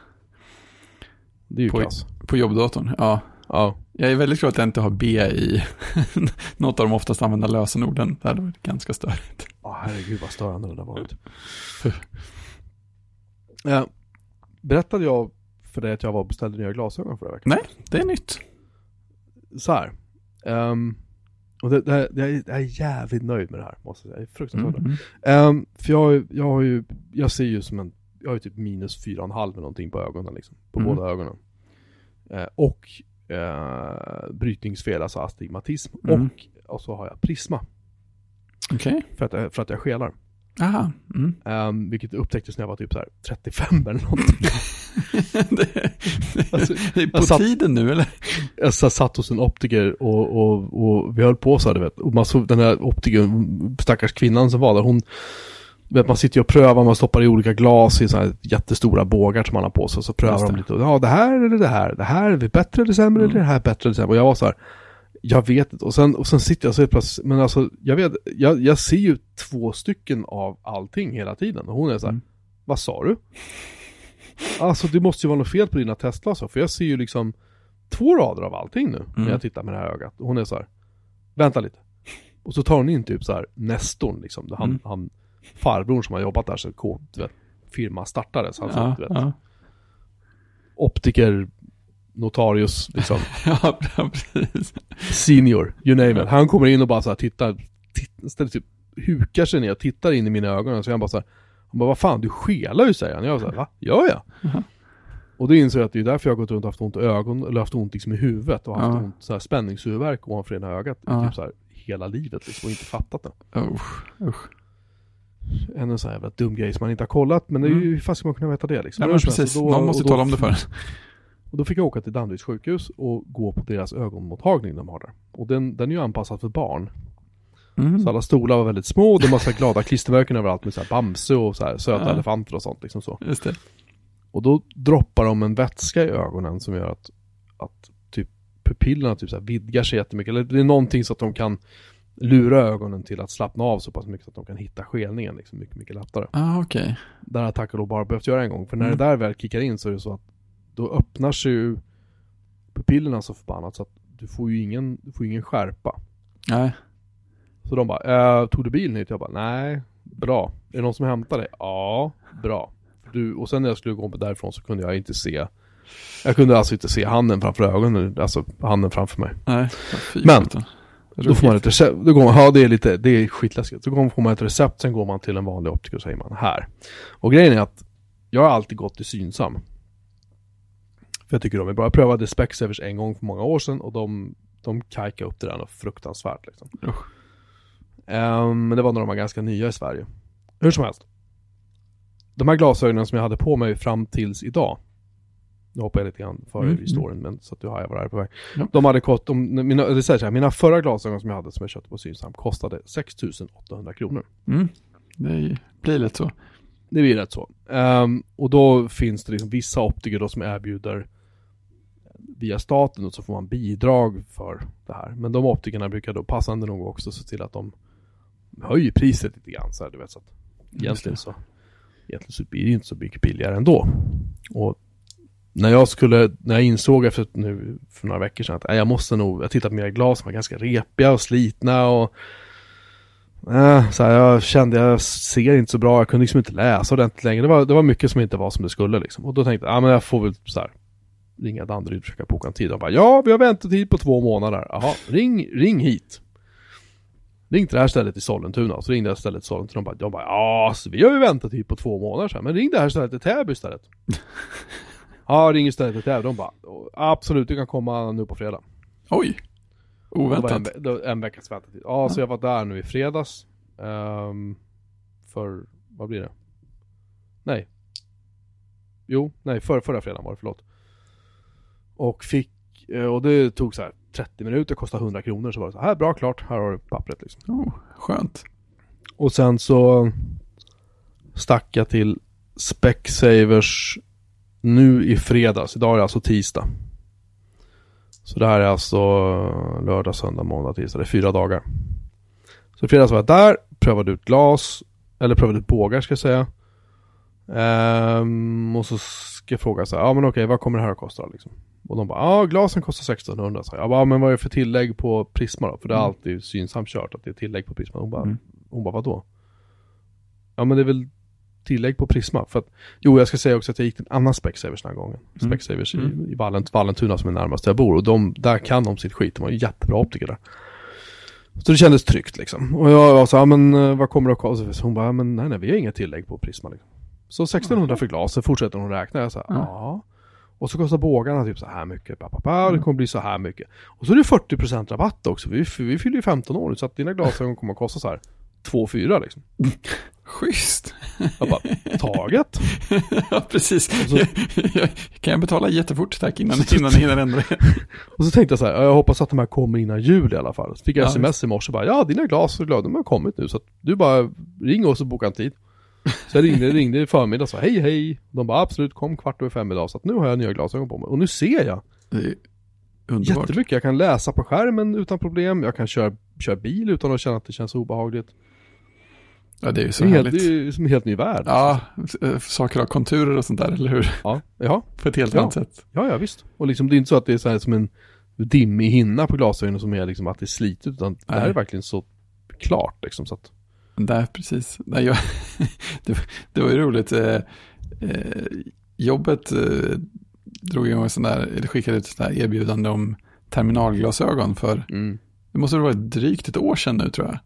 Det är ju
På-
klass.
På jobbdatorn, ja.
Ja.
Jag är väldigt glad att jag inte har B i något av de oftast använda lösenorden. Det hade varit ganska störigt.
Åh herregud vad störande det där varit. eh, berättade jag för dig att jag var och beställde nya glasögon förra veckan?
Nej, det är nytt.
Så här. ehm, och det, det, här- jag är- jag är jävligt nöjd med det här, måste jag säga. Jag är fruktansvärt
Mm.
Ehm, för jag, jag har ju, jag ser ju som en, jag har ju typ minus fyra och en halv eller någonting på ögonen liksom. På
Mm.
båda ögonen. Eh, och eh, brytningsfel, alltså astigmatism.
Mm.
Och och så har jag Prisma.
Okej.
För att, jag- för att jag skelar.
Aha. Mm.
Um, vilket upptäcktes när jag var typ så här 35 eller någonting.
det, det,
Alltså,
det är på
satt-
tiden nu eller?
jag satt hos en optiker och, och, och vi höll på så här, du vet. Och man såg den här optikern, stackars kvinnan som var där, hon man sitter ju och prövar, man stoppar i olika glas i så här jättestora bågar som man har på sig. Så prövar de lite. Ja, det här eller det här. Det här är bättre eller sämre
Mm.
eller det här är bättre eller sämre. Och jag var så här, jag vet inte. Och sen, och sen sitter jag så helt plötsligt, men alltså, jag vet, jag, jag ser ju två stycken av allting hela tiden. Och hon är så här,
Mm.
vad sa du? Alltså det måste ju vara något fel på dina testglas. För jag ser ju liksom två rader av allting nu. När
Mm.
jag tittar med det här ögat. Och hon är så här, vänta lite. Och så tar hon in typ så här Nestorn liksom. Han,
Mm.
han farbrorn som har jobbat där så kort, du vet, firma startade. Så han
Ja,
ja, vet,
ja.
optiker, notarius, liksom,
ja, precis.
senior, you name it. Han kommer in och bara så här tittar, titt, typ, hukar sig ner och tittar in i mina ögon. Så jag bara så här, han bara, vad fan, du skelar ju säger han. Jag var så här, va? Gör jag? Och då insåg jag att det är därför jag har gått runt och haft ont i ögon, eller haft ont liksom i huvudet och haft
Ja.
ont, så här spänningshuvudvärk ovanför ena ögat.
Ja.
Typ så här, hela livet liksom, och inte fattat det.
Usch, usch.
Ännu en sån här jävla dum grej som man inte har kollat, men det är ju, hur fan ska man kunna veta det liksom?
Ja, men
helst,
precis.
då-
Någon måste
då-
tala om det för.
Och då fick jag åka till Danderyds sjukhus och gå på deras ögonmottagning de har där. Och den, den är ju anpassad för barn.
Mm.
Så alla stolar var väldigt små och de här glada klistermärken överallt med så här Bamse och så här söta
Ja.
elefanter och sånt liksom så.
Just det.
Och då droppar de en vätska i ögonen som gör att, att typ pupillerna typ så här vidgar sig jättemycket. Eller det är någonting så att de kan lura ögonen till att slappna av så pass mycket så att de kan hitta skelningen liksom mycket, mycket lättare.
Ah, okej.
Det har tack och lov bara behövt göra en gång. För när
Mm.
det där väl kickar in så är det så att då öppnar sig ju pupillerna så förbannat så att du får ju ingen, du får ingen skärpa.
Nej.
Så de bara, äh, tog du bilen hit? Jag bara, nej, bra. Är det någon som hämtar dig? Ja, bra. Du, och sen när jag skulle gå därifrån så kunde jag inte se Jag kunde alltså inte se handen framför ögonen, alltså handen framför mig.
Nej.
Men. Då får man ett recept, då går man, ja det är lite, det är skitläskigt. Så går man- får man ett recept, sen går man till en vanlig optiker och säger man här. Och grejen är att jag har alltid gått till Synsam. För jag tycker de är bra. Jag prövade Specsavers en gång för många år sedan och de, de kajkade upp det där något fruktansvärt liksom. Ehm, men det var när de var ganska nya i Sverige. Hur som helst. De här glasögonen som jag hade på mig fram tills idag. Nu hoppar jag lite grann före
Mm,
i storyn, men så att du har jag var där på väg.
Ja.
De hade kostat, de, mina, det säger så här, mina förra glasögon som jag hade som jag köpte på Synsam kostade 6800 kronor.
Mm. Det blir lätt så.
Det blir rätt så. Ehm, och då finns det liksom vissa optiker då som erbjuder via staten och så får man bidrag för det här. Men de optikerna brukar då passande nog också se till att de höjer priset lite grann så här, du vet så att egentligen så egentligen så blir det inte så mycket billigare ändå. Och när jag skulle, när jag insåg efter nu för några veckor sedan att äh, jag måste nog, jag tittade på mina glas som var ganska repiga och slitna och äh, så här, jag kände jag ser inte så bra, jag kunde liksom inte läsa ordentligt längre. Det var, det var mycket som inte var som det skulle liksom. Och då tänkte jag, ja men jag får väl så här ringa Danderyd och försöka boka en tid. De bara, ja vi har väntetid på två månader. Jaha, ring, ring hit. Ring till det här stället i Sollentuna. Så ringde jag stället i Sollentuna och bara, de bara, ja så vi har ju väntetid på två månader så här, men ring det här stället i Täby istället ja, ring istället i Täby. De bara, absolut du kan komma nu på fredag.
Oj.
Var en,
Oväntat.
ve- en veckas väntetid. Ja, så jag var där nu i fredags. Ehm, för, vad blir det? Nej. Jo, nej, för, förra fredagen var det, förlåt. Och fick, eh, och det tog så här 30 minuter, kostade 100 kronor. Så var det så här, bra, klart, här har du pappret liksom.
Oh, skönt.
Och sen så stack jag till Specsavers nu i fredags. Idag är det alltså tisdag. Så det här är alltså lördag, söndag, måndag, tisdag. Det är fyra dagar. Så i fredags var jag där, prövade ut glas, eller prövade ut bågar ska jag säga. Ehm, och så ska jag fråga så här, ja men okej, vad kommer det här att kosta liksom? Och de bara, ja glasen kostar 1600. Så jag bara, ja, men vad är det för tillägg på Prisma då? För det har
Mm.
alltid synsamt kört att det är tillägg på Prisma. Hon bara,
Mm.
hon bara, vadå? Ja men det är väl tillägg på Prisma. För att, jo jag ska säga också att jag gick till en annan Specsavers den här gången.
Mm.
Specsavers
Mm.
i, i Vallent, Vallentuna som är närmast där jag bor. Och de, där kan de sitt skit. De var ju jättebra optiker där. Så det kändes tryggt liksom. Och jag var så ja men eh, vad kommer det att kosta? Så hon bara, men nej nej vi har inga tillägg på Prisma liksom. Så 1600 för glaset fortsätter hon räkna. Jag sa,
Ja.
ja. Och så kostar bågarna typ så här mycket. Pa, pa, pa, Det
Mm.
kommer bli så här mycket. Och så är det 40% rabatt också. Vi, vi fyller ju 15 år nu så att dina glasögon kommer att kosta så här 2 4 liksom.
Schysst.
Jag bara, taget.
ja, precis.
så-
kan jag betala jättefort tack innan, innan ni hinner ändra?
Och så tänkte jag så här, "Ja, jag hoppas att de här kommer innan jul i alla fall. Så fick jag
Ja,
sms i morse bara, ja dina glas och glas, de har kommit nu så att du bara ring oss och boka en tid. Så jag ringde, ringde i förmiddag och sa hej hej. De bara absolut kom kvart över fem idag så att nu har jag nya glasögon på mig. Och nu ser jag
underbart.
jättemycket. Jag kan läsa på skärmen utan problem. Jag kan köra, köra bil utan att känna att det känns obehagligt.
Ja, det är ju
Det
så
är, helt,
härligt.
det är som en helt ny värld.
Ja, eh, saker har konturer och sånt där, eller hur?
Ja, ja,
På ett helt
Ja.
annat sätt.
ja, ja visst. Och liksom det är inte så att det är så här som en dimmig hinna på glasögonen som är liksom att det är slitet utan det här
Nej.
är verkligen så klart liksom så att
Där, precis. Nej, jag, det, det var ju roligt. Eh, eh, jobbet eh, drog igång sån där, eller skickade ut där erbjudande om terminalglasögon för,
mm.
det måste ha varit drygt ett år sedan nu tror jag.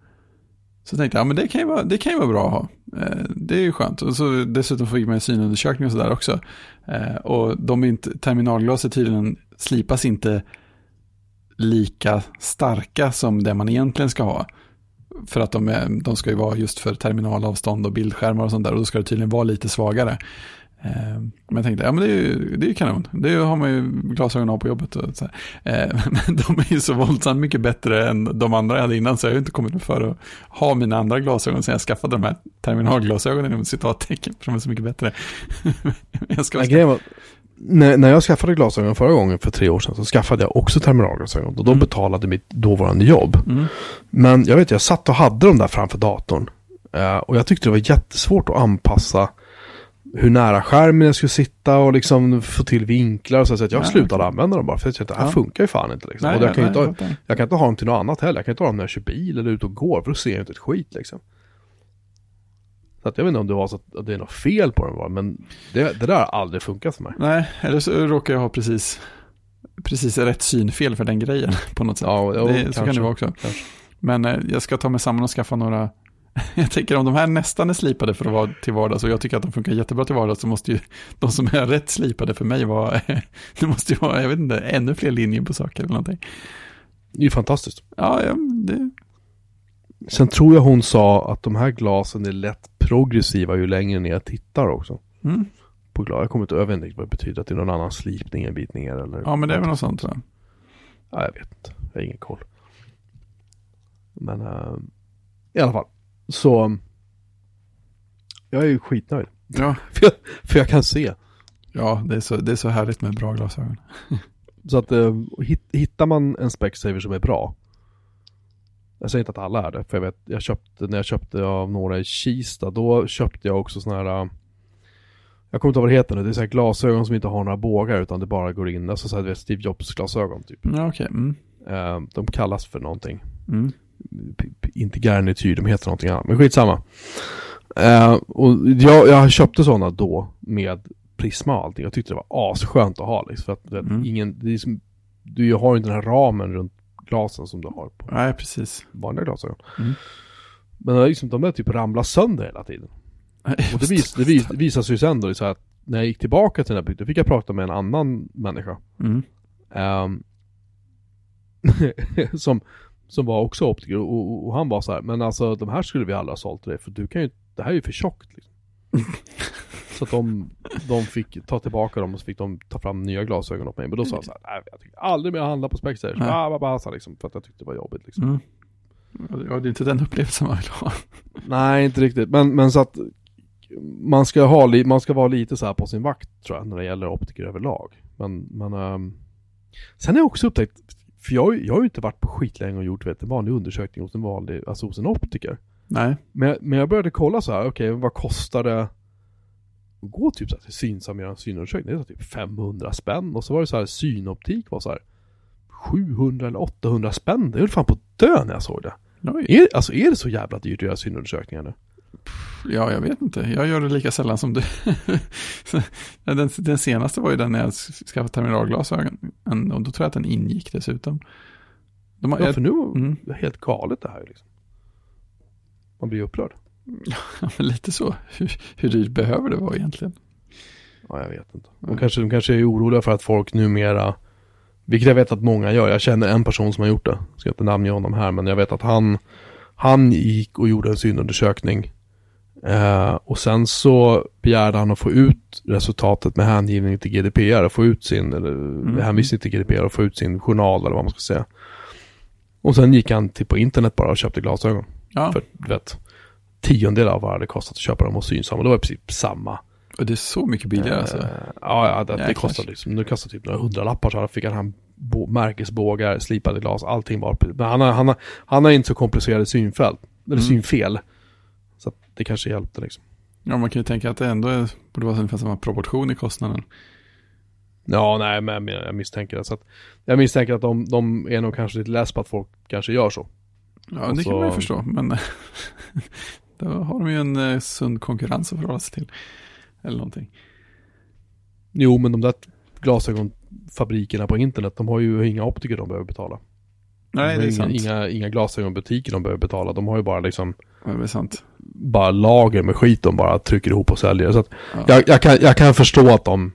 Så tänkte jag, ja men det kan ju vara, det kan ju vara bra att ha. Eh, det är ju skönt. Och så dessutom fick man en synundersökning och sådär också. Eh, och de inte, terminalglaset tydligen slipas inte lika starka som det man egentligen ska ha. För att de, är, de ska ju vara just för terminalavstånd och bildskärmar och sånt där. Och då ska det tydligen vara lite svagare. Eh, Men jag tänkte, ja men det är ju, det är ju kanon. Det har man ju glasögon av på jobbet och så här. Eh, Men de är ju så våldsamt mycket bättre än de andra jag hade innan. Så jag har ju inte kommit för att ha mina andra glasögon sen jag skaffade de här terminalglasögonen inom citattecken. För de är så mycket bättre. jag ska
var, när, när jag skaffade glasögon förra gången för tre år sedan så skaffade jag också terminalglasögon och de
Mm.
betalade mitt dåvarande jobb.
Mm.
Men jag vet, jag satt och hade dem där framför datorn. Eh, och jag tyckte det var jättesvårt att anpassa hur nära skärmen jag skulle sitta och liksom få till vinklar och så, så att jag
Ja,
slutade
okej.
använda dem bara för jag tänkte att det här
Ja.
funkar ju fan inte liksom.
Nej,
och jag,
nej,
kan
nej,
inte, ha- jag kan inte ha dem till något annat heller. Jag kan inte ha dem när jag kör bil eller ute och går för då ser jag inte ett skit liksom. Så att jag vet inte om det var så att det är något fel på dem bara, men det, det där har aldrig funkat för mig.
Nej, eller så råkar jag ha precis, precis rätt synfel för den grejen på något sätt.
Ja, jo,
det, så kan
kanske.
det vara också.
Kanske.
Men eh, jag ska ta mig samman och skaffa några. Jag tänker om de här nästan är slipade för att vara till vardags och jag tycker att de funkar jättebra till vardags så måste ju de som är rätt slipade för mig vara, det måste ju vara, jag vet inte, ännu fler linjer på saker eller någonting.
Det är ju fantastiskt.
Ja, ja det,
Sen tror jag hon sa att de här glasen är lätt progressiva ju längre ner jag tittar också.
mm.
På glas. Jag kommer inte över vad det betyder, att det är någon annan slipning en bit ner eller...
ja men det är väl något sånt jag.
Ja, jag vet inte. Jag har ingen koll. Men eh, i alla fall. Så jag är ju skitnöjd.
Ja,
För jag, för jag kan se.
ja det, är så, det är så härligt med bra glasögon.
Så att eh, hit- hittar man en Specsaver som är bra. Jag säger inte att alla är det, för jag vet, jag köpte, när jag köpte av några i Kista, då köpte jag också sådana här eh, Jag kommer inte ihåg vad det heter nu, det är så här glasögon som inte har några bågar utan det bara går in, alltså så här, Steve Jobs glasögon typ.
Ja, okej. Mm.
Eh, de kallas för någonting.
Mm.
Inte Garnityr, de heter någonting annat, men skitsamma. Eh, och jag, jag köpte sådana då med Prisma och allting. Jag tyckte det var asskönt att ha liksom. För att
Mm.
ingen, det är som, du har ju inte den här ramen runt glasen som du har på
Nej, precis.
vanliga glasögon.
Mm.
Men liksom, de där typ ramlar sönder hela tiden. Och det, vis, det, vis, det visar sig ju sen då, så att när jag gick tillbaka till den här bygden, fick jag prata med en annan människa.
Mm.
Ehm, som, som var också optiker och, och, och han var så här, men alltså de här skulle vi aldrig ha sålt till dig för du kan ju, det här är ju för tjockt liksom. Så att de, de fick ta tillbaka dem och så fick de ta fram nya glasögon åt mig. Men då sa jag så här, nej jag tycker aldrig mer handla på.
Nej.
Ah, så liksom, för att jag tyckte det var jobbigt liksom.
Mm. Ja, det är inte den upplevelsen man vill ha.
Nej, inte riktigt. Men, men så att man ska, ha, man ska vara lite så här på sin vakt tror jag, när det gäller optiker överlag. Men, men ehm, sen har jag också upptäckt, för jag, jag har ju inte varit på skitlänge och gjort vet, en vanlig undersökning hos en vanlig, alltså hos en optiker.
Nej.
Men, men jag började kolla så här, okej vad kostar det att gå typ så här till Synsam och göra en synundersökning? Det är typ 500 spänn. Och så var det så här synoptik var så här 700 eller 800 spänn. Det höll fan på att dö när jag såg det. Är, alltså är det så jävla dyrt att göra synundersökningar nu?
Ja, jag vet inte. Jag gör det lika sällan som du. den, den senaste var ju den när jag skaffade terminalglasögon. Och då tror jag att den ingick dessutom. De har,
Ja, för nu
Mm.
det helt galet det här liksom. Man blir upprörd.
Ja, men lite så. Hur, hur dyrt behöver det vara egentligen?
Ja, jag vet inte. De
Mm.
kanske, de kanske är oroliga för att folk numera, vilket jag vet att många gör. Jag känner en person som har gjort det. Jag ska inte namnge honom här, men jag vet att han, han gick och gjorde en synundersökning. Eh, och sen så begärde han att få ut resultatet med hängivning till GDPR och få ut sin, eller
Mm.
hänvisning till GDPR och få ut sin journal eller vad man ska säga. Och sen gick han till på internet bara och köpte glasögon.
Ja,
För du vet, tiondel av vad det kostat att köpa dem och synsam. Och det var i princip samma.
och det är så mycket billigare alltså.
Eh, ja, ja, det, det kostade liksom, det kostade typ några hundralappar så fick han märkesbågar, slipade glas, allting var Men han har, han har, han har inte så komplicerade synfält, eller
Mm.
synfel. Så det kanske hjälpte liksom.
Ja, man kan ju tänka att det ändå är, borde vara ungefär samma proportion i kostnaden.
Ja, nej, men jag misstänker det. Så att, jag misstänker att de, de är nog kanske lite less på att folk kanske gör så.
Ja,
Och
det
så-
kan man ju förstå, men då har de ju en eh, sund konkurrens att förhålla sig till. Eller någonting.
Jo, men de där glasögonfabrikerna på internet, de har ju inga optiker de behöver betala.
Nej,
de
det är
inga,
sant.
inga, inga glasögonbutiker de behöver betala. De har ju bara liksom
Ja, det är sant.
Bara lager med skit de bara trycker ihop och säljer. Så att
Ja.
jag, jag, kan, jag kan förstå att de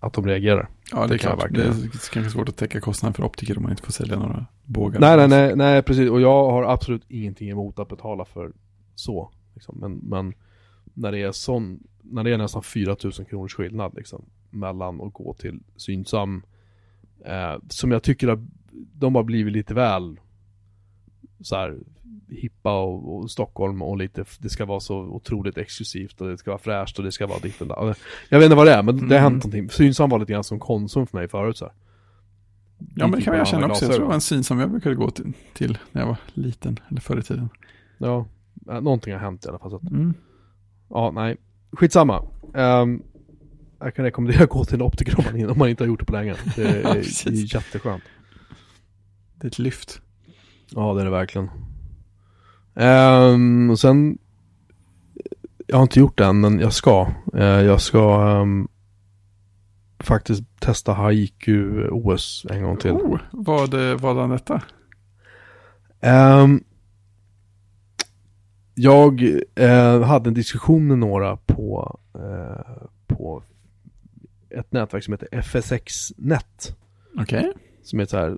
att de reagerar.
Ja, det,
Det
är klart. Det är kanske svårt att täcka kostnaden för optiker om man inte får sälja några bågar.
Nej, nej, nej, nej, precis. Och jag har absolut ingenting emot att betala för så. Liksom. Men, men när det är sån, när det är nästan 4000 kronors skillnad liksom, mellan att gå till Synsam, eh, som jag tycker att de har blivit lite väl så här hippa och, och Stockholm och lite, det ska vara så otroligt exklusivt och det ska vara fräscht och det ska vara ditt och datt. Jag vet inte vad det är, men det har
Mm.
hänt någonting. Synsam var lite grann som Konsum för mig förut så här.
Ja, men det kan jag känna också. Jag tror det var en syn som jag brukade gå till, till när jag var liten, eller förr i tiden.
Ja, eh, någonting har hänt i alla fall. Så att,
Mm.
ja, nej. Skitsamma. Um, jag kan rekommendera att gå till en optiker om man, om man inte har gjort det på länge. Det är,
Ja,
är jätteskönt.
Det är ett lyft.
Ja, det är det verkligen. Ehm, och sen, jag har inte gjort det än, men jag ska. Eh, jag ska ehm, faktiskt testa Haiku OS en gång till.
Oh, vad, eh, var detta?
Ehm, jag eh, hade en diskussion med några på, eh, på ett nätverk som heter FSX-net.
Okej.
Som är ett så här,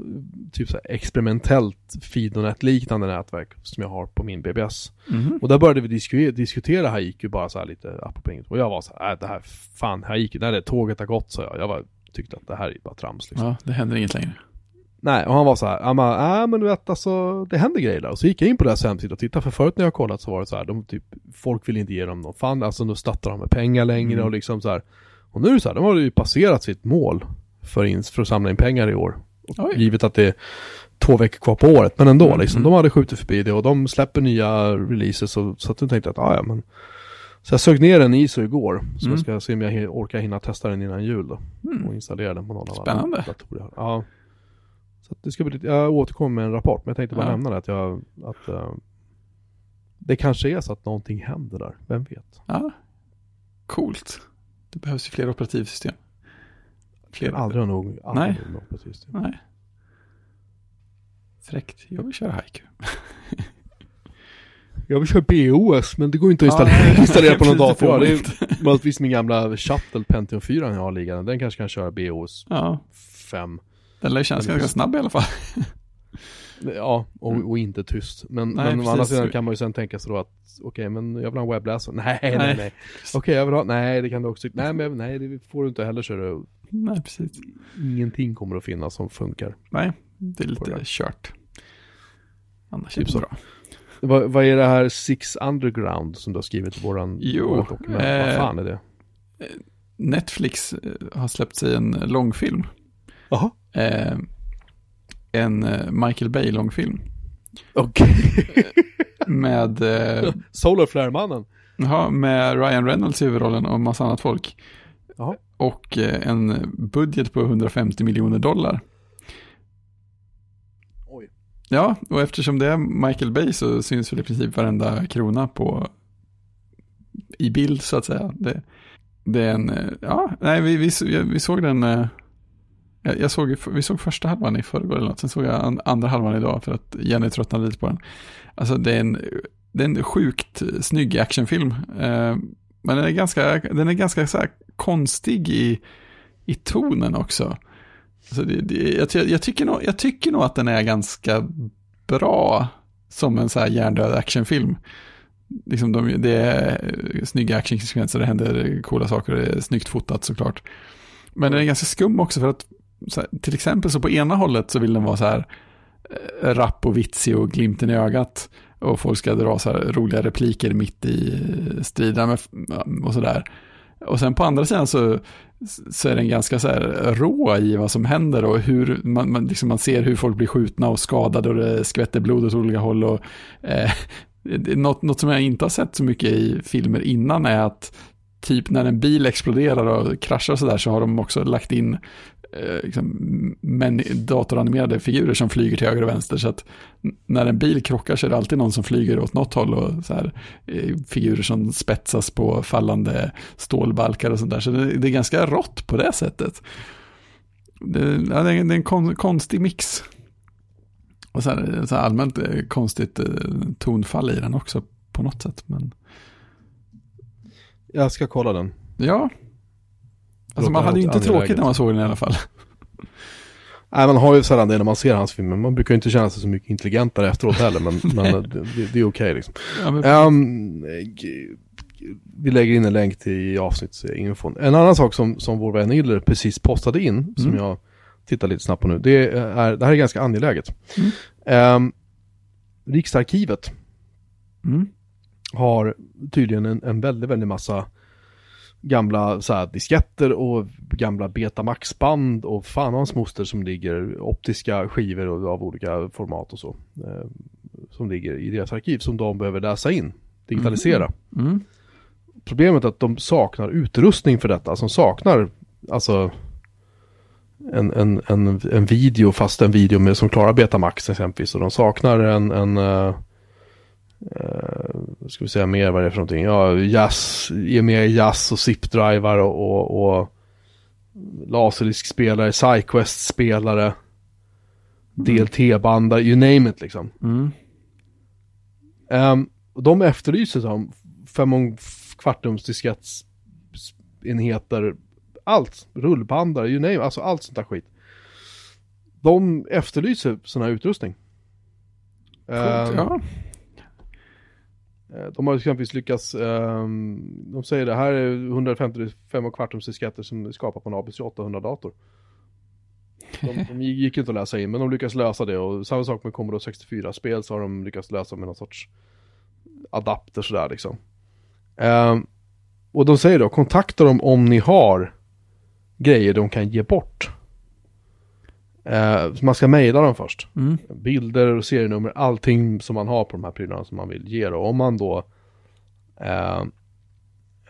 typ så här experimentellt Fidonet-liknande nätverk som jag har på min BBS.
Mhm.
Och där började vi diskutera, diskutera Haiku bara så här lite apropå inget. Och jag var så här, äh, det här, fan Haiku, när det tåget har gått så jag. Jag var, tyckte att det här är bara trams liksom.
Ja, det händer inget längre.
Nej, och han var så här, han bara, äh, men du vet alltså, det händer grejer där. Och så gick jag in på deras hemsida och tittade, för förut när jag kollat så var det så här, de typ, folk vill inte ge dem någon fan, alltså nu stöttar de med pengar längre
Mm.
och liksom så här. Och nu är det så här, de har ju passerat sitt mål för, in, för att samla in pengar i år.
Oj.
givet att det är två veckor kvar på året, men ändå
Mm,
liksom. De hade skjutit förbi det och de släpper nya releases och, så att jag tänkte att, ah, ja men. Så jag sög ner den i ISO igår, så
Mm.
jag ska se om jag orkar hinna testa den innan jul då.
Mm.
Och installera den på någon av alla
Spännande.
datorer. har. Ja. Så det ska bli lite, jag återkommer med en rapport, men jag tänkte bara
Ja.
nämna det att jag, att eh, det kanske är så att någonting händer där, vem vet?
Ja, coolt. Det behövs ju fler operativsystem. Fler.
Aldrig nog, aldrig
Nej.
nog något precis.
Nej. Fräckt. Jag vill köra Haiku.
Jag vill köra BOS, men det går inte att installera, installera på någon
det
dator. Ja, det är möjligtvis min gamla Shuttle Pentium 4 jag har liggande, den kanske kan köra BOS
Ja,
5.
den lär kännas
det-
ganska snabb i alla fall.
Ja, och, och inte tyst. Men,
Nej,
men å andra sidan kan man ju sen tänka sig då att okej, men jag vill ha en webbläsare. Nej, nej,
Nej.
nej. Okej, jag vill ha, nej det kan du också. Nej, men nej, det får du inte heller köra.
Nej, precis.
Ingenting kommer att finnas som funkar.
Nej, det är lite kört. Annars
Typ
är det
så.
bra.
Vad, vad är det här Six Underground som du har skrivit i våran
Jo,
dokument?
eh,
vad fan är det?
Netflix eh, har släppt sig en långfilm.
Jaha.
Eh, en eh, Michael Bay-långfilm.
Okej.
Med, eh,
Solar Flare-mannen.
ja, med Ryan Reynolds i huvudrollen och massa annat folk.
Jaha.
Och eh, en budget på 150 miljoner dollar.
Oj.
Ja, och eftersom det är Michael Bay så syns väl i princip varenda krona på i bild så att säga. Det, det är en, eh, ja, nej vi, vi, vi såg den, eh, jag, såg, vi såg första halvan i förrgår eller något, sen såg jag an- andra halvan idag för att Jenny tröttnade lite på den. Alltså det är en, det är en sjukt snygg actionfilm. Eh, men den är ganska, den är ganska så här konstig i, i tonen också. Alltså det, det, jag, jag, tycker nog, jag tycker nog att den är ganska bra som en så här hjärndöd actionfilm. Liksom de, det är eh, snygga actionsekvenser, det händer coola saker, det är snyggt fotat såklart. Men den är ganska skum också för att här, till exempel så på ena hållet så vill den vara så här eh, rapp och vitsig och glimten i ögat. Och folk ska dra så här roliga repliker mitt i eh, striden och sådär. Och sen på andra sidan så, så är den ganska så här rå i vad som händer och hur man, man, liksom man ser hur folk blir skjutna och skadade och det skvätter blod åt olika håll. Och, eh, något, något som jag inte har sett så mycket i filmer innan är att typ när en bil exploderar och kraschar och sådär så har de också lagt in eh, liksom, men, datoranimerade figurer som flyger till höger och vänster. Så att när en bil krockar så är det alltid någon som flyger åt något håll och så här, eh, figurer som spetsas på fallande stålbalkar och sånt där. Så det, det är ganska rått på det sättet. Det, ja, det är en, kon, konstig mix. Och så, här, så här allmänt eh, konstigt tonfall i den också på något sätt. Men...
Jag ska kolla den.
Ja. Alltså man hade ju inte tråkigt när man såg den i alla fall.
Nej, man har ju sällan det när man ser hans filmer. Man brukar ju inte känna sig så mycket intelligentare efteråt heller, men, men det, det, är okej okay, liksom. Ja, men... um, vi lägger in en länk till avsnittsinfon. En annan sak som, som vår vän Iller precis postade in, mm. som jag tittar lite snabbt på nu, det, är, det här är ganska angeläget. Mm. Um, Riksarkivet mm. har tydligen en, en väldigt, väldigt massa gamla så här, disketter och gamla Betamax-band och fan hans moster som ligger, optiska skivor av olika format och så. Eh, som ligger i deras arkiv som de behöver läsa in, digitalisera. Mm. Mm. Problemet är att de saknar utrustning för detta, som saknar alltså en, en, en, en video, fast en video med, som klarar Betamax exempelvis. Och de saknar en, en uh, Uh, ska vi säga mer vad det är för någonting? Ja, jazz, ge mer jazz och zip-drivar och, och, och laserdiskspelare, Syquest-spelare, mm. DLT-bandar, you name it liksom. Mm. Um, de efterlyser som fem och kvartums diskettenheter, allt, rullbandar, you name it, alltså allt sånt där skit. De efterlyser sån här utrustning.
Coolt, um, ja.
Eh, de har exempelvis lyckats, ehm, de säger det här är 155 och kvartums disketter som skapar på en ABC 800-dator. De, de gick inte att läsa in, men de lyckas lösa det och samma sak med Commodore 64-spel så har de lyckats lösa med någon sorts adapter sådär liksom. Ehm, och de säger då, kontakta dem om ni har grejer de kan ge bort. Eh, man ska mejla dem först. Mm. Bilder, serienummer, allting som man har på de här prylarna som man vill ge. Och om man då eh,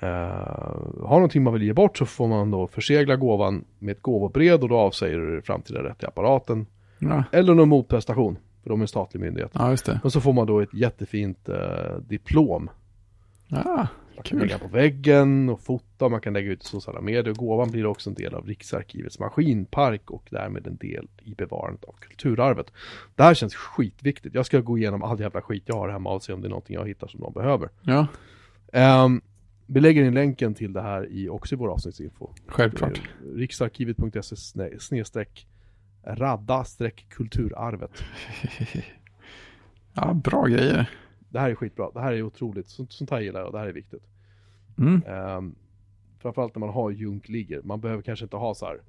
eh, har någonting man vill ge bort så får man då försegla gåvan med ett gåvobrev och då avsäger du framtida rätt i apparaten. Ja. Eller någon motprestation, för de är en statlig myndighet.
Ja, just det.
Och så får man då ett jättefint eh, diplom.
Ja.
Man kan lägga på väggen och fota, man kan lägga ut i sociala medier. Gåvan blir också en del av Riksarkivets maskinpark och därmed en del i bevarandet av kulturarvet. Det här känns skitviktigt. Jag ska gå igenom all jävla skit jag har hemma och se om det är någonting jag hittar som de behöver.
Ja.
Um, vi lägger in länken till det här i också i vår avsnittsinfo.
Självklart.
Riksarkivet.se snedstreck radda streck kulturarvet.
ja, bra grejer
det här är skitbra, det här är otroligt, sånt, sånt här gillar jag det här är viktigt.
Mm.
Um, framförallt när man har junk ligger, man behöver kanske inte ha så här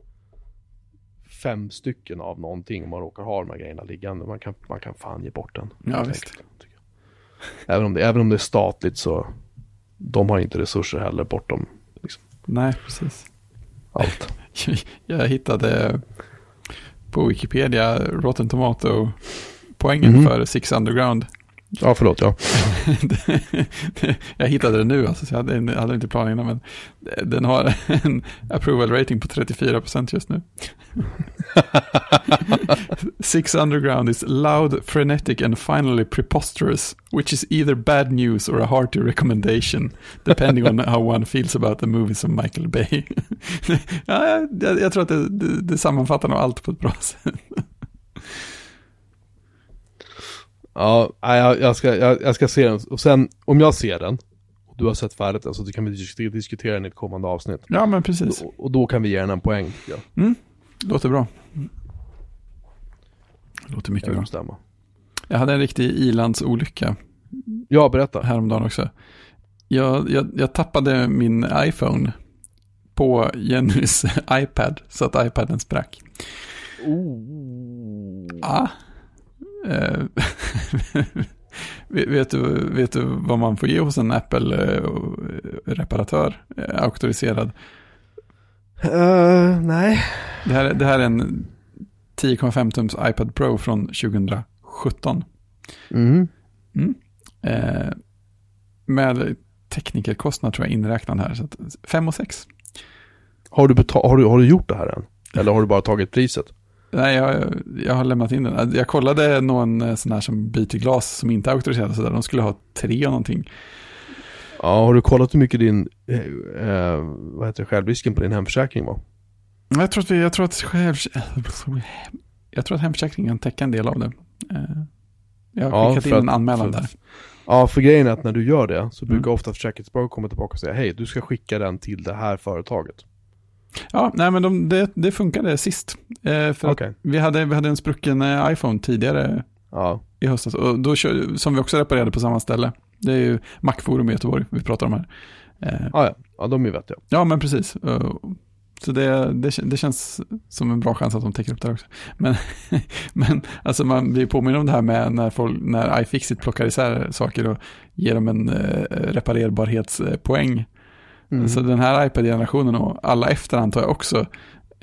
fem stycken av någonting om man råkar ha de här grejerna liggande. Man kan, man kan fan ge bort den.
Ja, visst.
Även om, det, även om det är statligt så de har inte resurser heller bortom. Liksom.
Nej, precis.
Allt.
jag hittade på Wikipedia Rotten Tomato poängen mm. för Six Underground.
Ja, förlåt, ja.
jag hittade den nu, alltså, så jag hade, hade inte planen innan, men den har en approval rating på 34% just nu. Six Underground is loud, frenetic and finally preposterous, which is either bad news or a hearty recommendation, depending on how one feels about the movies of Michael Bay. ja, jag, jag, tror att det, det, det sammanfattar nog allt på ett bra sätt.
Ja, jag, jag, ska, jag, jag, ska se den. Och sen, om jag ser den, du har sett färdigt den, så det kan vi dis- diskutera den i ett kommande avsnitt.
Ja, men precis.
Och, och då kan vi ge den en poäng, tycker jag.
Mm. Låter bra. Låter mycket bra.
bestämma.
Jag hade en riktig ilandsolycka
Ja, berätta.
häromdagen också. Jag, jag, jag tappade min iPhone på Jennys iPad så att iPaden sprack.
Oh.
Ja. Eh, vet, du, vet du vad man får ge hos en Apple-reparatör, eh, auktoriserad?
Eh, nej.
Det här, det här är en 10,5 tums iPad Pro från 2017.
Mm.
Eh, med teknikerkostnad tror jag inräknad här. Så att 5 och 6.
Har, du har, du, har du gjort det här än? Eller har du bara tagit priset?
Nej, jag, jag har lämnat in den. Jag kollade någon eh, sån här som byter glas som inte är auktoriserad. Så där. De skulle ha tre och någonting.
Ja, har du kollat hur mycket din, eh, eh, vad heter det, självrisken på din hemförsäkring var?
Jag tror att, vi, jag tror att, själv, jag tror att hemförsäkringen täcker en del av det. Eh, Jag har
Ja,
skickat in
för
en
att-
anmälan
för-
där.
Ja, för grejen är att när du gör det så brukar
Mm.
ofta försäkringsbolag komma tillbaka och säga hej, du ska skicka den till det här företaget.
Ja, nej men de, det, det funkade sist. Eh, för att vi hade, vi hade en sprucken eh, iPhone tidigare
Ja.
i höstas. Och då som vi också reparerade på samma ställe. Det är ju Macforum i Göteborg vi pratar om här. Eh,
Ah, ja, ja, de är vettiga.
ja, men precis. Eh, Så det, det, det känns som en bra chans att de täcker upp det också. Men, men alltså man blir påminn om det här med när, folk, när iFixit plockar isär saker och ger dem en eh, reparerbarhetspoäng.
Mm.
Så den här iPad-generationen och alla efter antar jag också,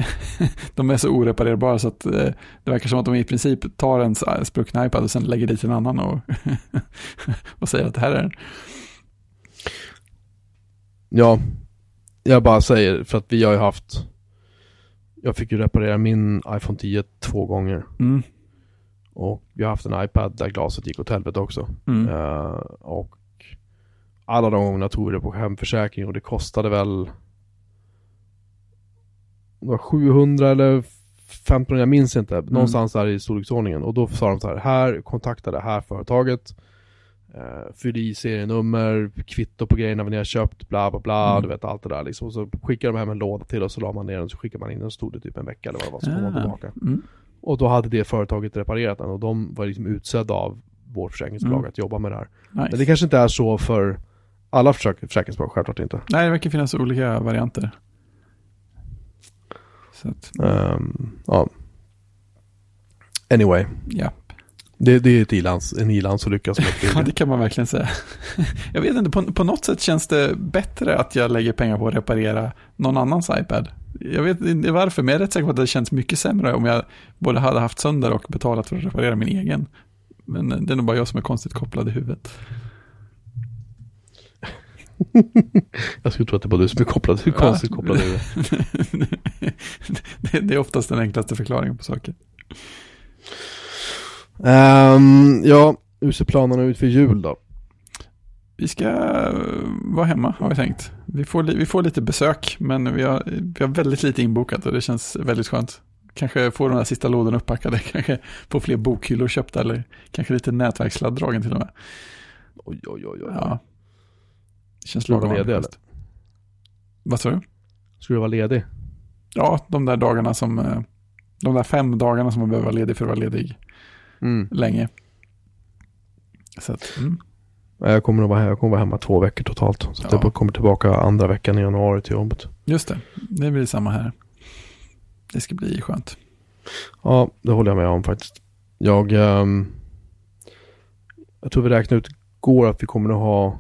de är så oreparerbara så att eh, det verkar som att de i princip tar en s- sprucken iPad och sen lägger dit en annan och, och säger att det här är den.
Ja, jag bara säger för att vi har ju haft Jag fick ju reparera min iPhone 10 två gånger
Mm.
Och vi har haft en iPad där glaset gick åt helvete också
Mm.
Eh, Och Alla de gångerna tog det på hemförsäkring och det kostade väl Det var 700 eller 1500, jag minns inte. Någonstans där i storleksordningen. Och då sa de så här, här kontakta det här företaget. Uh, fyll i serienummer, kvitto på grejerna ni har köpt, bla bla bla,
Mm.
du vet allt det där liksom. Så skickade de hem en låda till oss, så la man ner den, så skickade man in den, så stod det typ en vecka eller vad det var, så kom man
Ah.
tillbaka.
Mm.
Och då hade det företaget reparerat den och de var liksom utsedda av vårt försäkringsbolag
Mm.
att jobba med det här.
Nice.
Men det kanske inte är så för alla försäk- försäkringsbolag, självklart inte.
Nej, det verkar finnas olika varianter. Så
Ehm, ja. Anyway,
ja.
det, det är ett ilands, en ilandsolycka som
ja, det kan man verkligen säga. Jag vet inte, på, på något sätt känns det bättre att jag lägger pengar på att reparera någon annans iPad. Jag vet inte varför, men jag är rätt säker på att det känns mycket sämre om jag både hade haft sönder och betalat för att reparera min egen. Men det är nog bara jag som är konstigt kopplad i huvudet.
Jag skulle tro att det var du som är kopplad, du är konstigt
Ja.
kopplad i det.
det, det är oftast den enklaste förklaringen på saker.
Ehm, ja, hur ser planerna ut för jul då?
Vi ska eh, vara hemma har vi tänkt. Vi får, vi får lite besök, men vi har, vi har väldigt lite inbokat och det känns väldigt skönt. Kanske få de här sista lådorna upppackade, kanske få fler bokhyllor köpta eller kanske lite nätverkssladd dragen till och med.
Oj, oj, oj, oj.
Ja. Känns
vara
lagom
ledig,
ambitiöst. Vad sa du?
Ska du vara ledig?
Ja, de där dagarna som, eh, de där fem dagarna som man behöver vara ledig för att vara ledig
Mm.
länge. Så att, mm.
Ja, Jag kommer att vara, jag kommer vara hemma två veckor totalt. Så att
Ja.
jag kommer tillbaka andra veckan i januari till jobbet.
Just det, det blir samma här. Det ska bli skönt.
Ja, det håller jag med om faktiskt. Jag, ehm, jag tror vi räknade ut igår att vi kommer att ha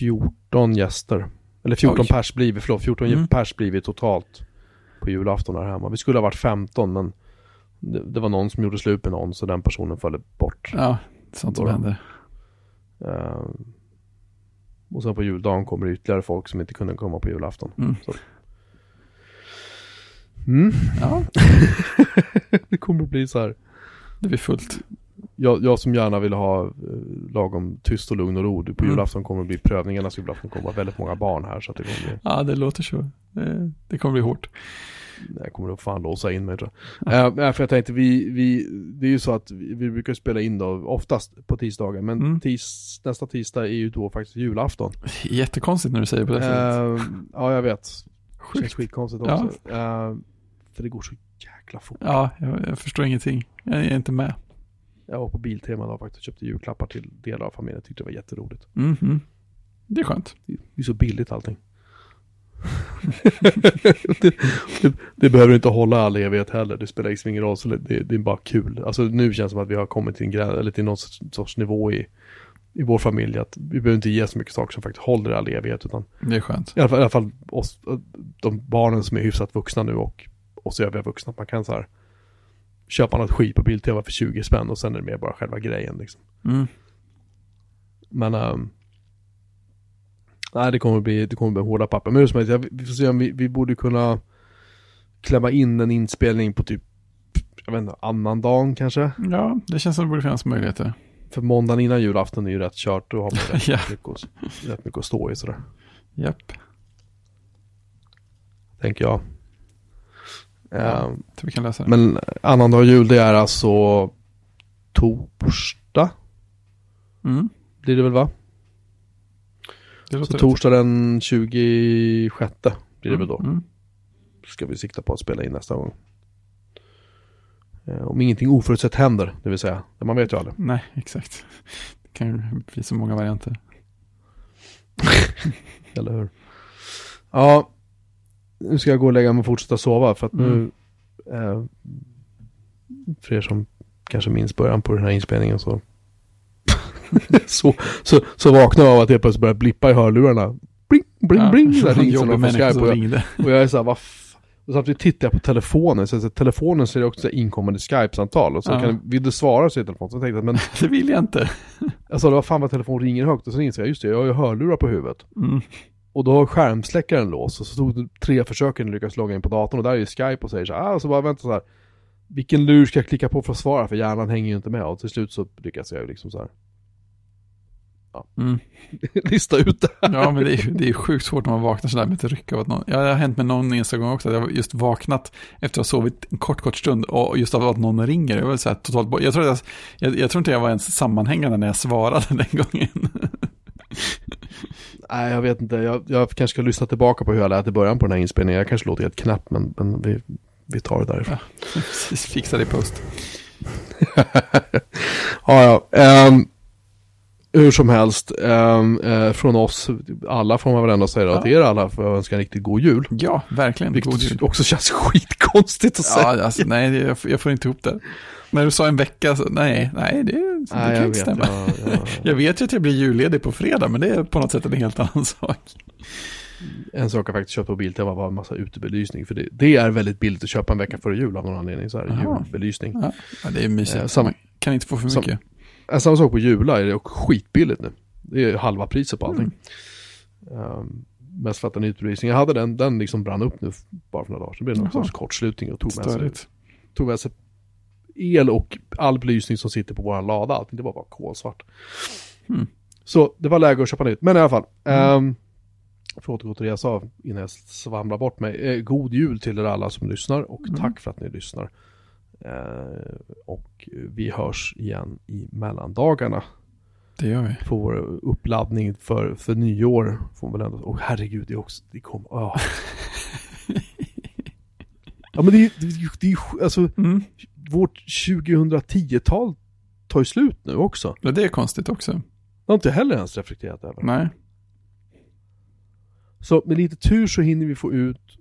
14 gäster. Eller 14
Oj.
pers blir vi, förlåt, 14
Mm.
pers blir vi totalt på julafton här hemma. Vi skulle ha varit 15 men det, det var någon som gjorde slut med någon så den personen föll bort.
Ja, sånt som händer.
Ehm, och sen på juldagen kommer det ytterligare folk som inte kunde komma på julafton.
Mm.
Mm.
Ja,
det kommer att bli så här.
det blir fullt.
Jag, jag som gärna vill ha eh, lagom tyst och lugn och ro. På
Mm.
julafton kommer det bli prövningarnas julafton kommer vara väldigt många barn här så att det kommer bli...
Ja, det låter så. Det, det kommer bli hårt.
Jag kommer nog fan låsa in mig tror jag. Uh, för jag tänkte, vi, vi, det är ju så att vi, vi brukar spela in då oftast på tisdagar. Men
Mm.
tis, nästa tisdag är ju då faktiskt julafton.
Jättekonstigt när du säger på det sättet.
Uh, ja, jag vet. Det känns
Sjukt.
skitkonstigt
Ja.
också. Uh, för det går så jäkla fort.
Ja, jag, jag förstår ingenting. Jag är inte med.
Jag var på Biltema idag faktiskt och köpte julklappar till delar av familjen. Jag tyckte det var jätteroligt.
Mhm. Det är skönt.
Det är så billigt allting. det, det, det behöver inte hålla all evighet heller. Det spelar liksom ingen roll. Så det, det är bara kul. Alltså nu känns det som att vi har kommit till en gräns, eller till någon sorts, nivå i, i vår familj. Att vi behöver inte ge så mycket saker som faktiskt håller all evighet. Utan
Det är skönt.
i alla fall, i alla fall oss, de barnen som är hyfsat vuxna nu och oss övriga vuxna. Att man kan så här köpa något skit på Biltema för 20 spänn och sen är det mer bara själva grejen liksom.
Mm.
Men ehm, Nej det kommer bli, det kommer bli hårda papper. Men jag, vi får se om vi, vi borde kunna klämma in en inspelning på typ, jag vet inte, annan dagen kanske.
Ja, det känns som det borde finnas möjligheter.
För måndagen innan julafton är ju rätt kört, då har man rätt,
Ja.
mycket, att, rätt mycket att stå i sådär.
Japp.
Tänker jag.
Ja.
Ehm,
Så vi kan lösa det.
men annandag jul det är alltså torsdag,
Mm.
blir det väl va?
Det
Så torsdag den 26 blir det väl då.
Mm.
ska vi sikta på att spela in nästa gång. Eh, Om ingenting oförutsett händer, det vill säga. Man vet ju aldrig.
Nej, exakt. Det kan ju bli så många varianter.
Eller hur? Ja, nu ska jag gå och lägga mig och fortsätta sova för att nu,
Mm.
eh, för er som kanske minns början på den här inspelningen så, så, så, så vaknar jag av att det plötsligt börjar blippa i hörlurarna. Bling, bling,
Ja,
bling. Så det
jobbig
någon från Skype och jag,
ringde.
och jag är så här, vad och samtidigt tittar jag på telefonen, så, så telefonen ser också så här inkommande Skype-samtal och så
Ja.
kan, vill du svara så i telefon, så tänkte jag men
Det vill jag inte.
Jag sa, vad fan vad telefon ringer högt och sen insåg jag, just det, jag har ju hörlurar på huvudet.
Mm.
Och då har skärmsläckaren låst och så tog det tre försök jag lyckades logga in på datorn och där är ju Skype och säger så här, ah, så bara vänta så här. Vilken lur ska jag klicka på för att svara? För hjärnan hänger ju inte med och till slut så lyckas jag ju liksom så här
Mm.
lista ut det här.
Ja, men det är det är ju sjukt svårt när man vaknar sådär med ett ryck av att någon, ja, det har hänt med någon enstaka gång också, att jag har just vaknat efter att ha sovit en kort, kort stund och just av att någon ringer. Jag var så här totalt, jag tror, att jag, jag, jag tror inte jag var ens sammanhängande när jag svarade den gången.
Nej jag vet inte, jag, jag kanske ska lyssna tillbaka på hur jag lät i början på den här inspelningen. Jag kanske låter helt knäpp men, men vi, vi tar det därifrån.
Precis, fixa det i post.
ja, ja. ehm, hur som helst, ehm, eh, från oss alla får man väl ändå säga då, att
Ja.
er alla får jag önska en riktigt god jul.
Ja, verkligen. God jul.
Vilket också känns skitkonstigt att säga.
Ja, alltså, nej, jag, jag får inte ihop det. När du sa en vecka, så, nej, nej, det, det kan
jag
inte stämma.
Jag, jag,
Jag vet ju att jag blir julledig på fredag, men det är på något sätt en helt annan sak.
en sak jag faktiskt köpt på Biltema var en massa utebelysning. För det, det är väldigt billigt att köpa en vecka före jul av någon anledning. Så här,
Jaha.
julbelysning.
Ja, ja, det är mysigt.
Eh, sam-
Man kan inte få för mycket.
Eh, Samma sak på Jula är det skitbilligt nu. Det är halva priset på allting. Um, mest för att den utebelysning, jag hade den, den liksom brann upp nu bara för några dagar. Så blev det någon
Jaha.
sorts kortslutning och tog med, sig, tog med sig el och all belysning som sitter på våran lada. Allting, det var bara kolsvart.
Mm.
Så det var läge att köpa nytt. Men i alla fall. Um, för att återgå till det jag sa innan jag svamlar bort mig. Eh, god jul till er alla som lyssnar och
Mm.
tack för att ni lyssnar. Eh, och vi hörs igen i mellandagarna
Det gör vi.
på vår uppladdning för, för nyår. Får väl ändå, och herregud, det är också, det kom, ah. Ja men det är ju, alltså
Mm.
Vårt 2010-tal tar ju slut nu också.
Ja, det är konstigt också.
Det har inte jag heller ens reflekterat över.
Nej.
Så med lite tur så hinner vi få ut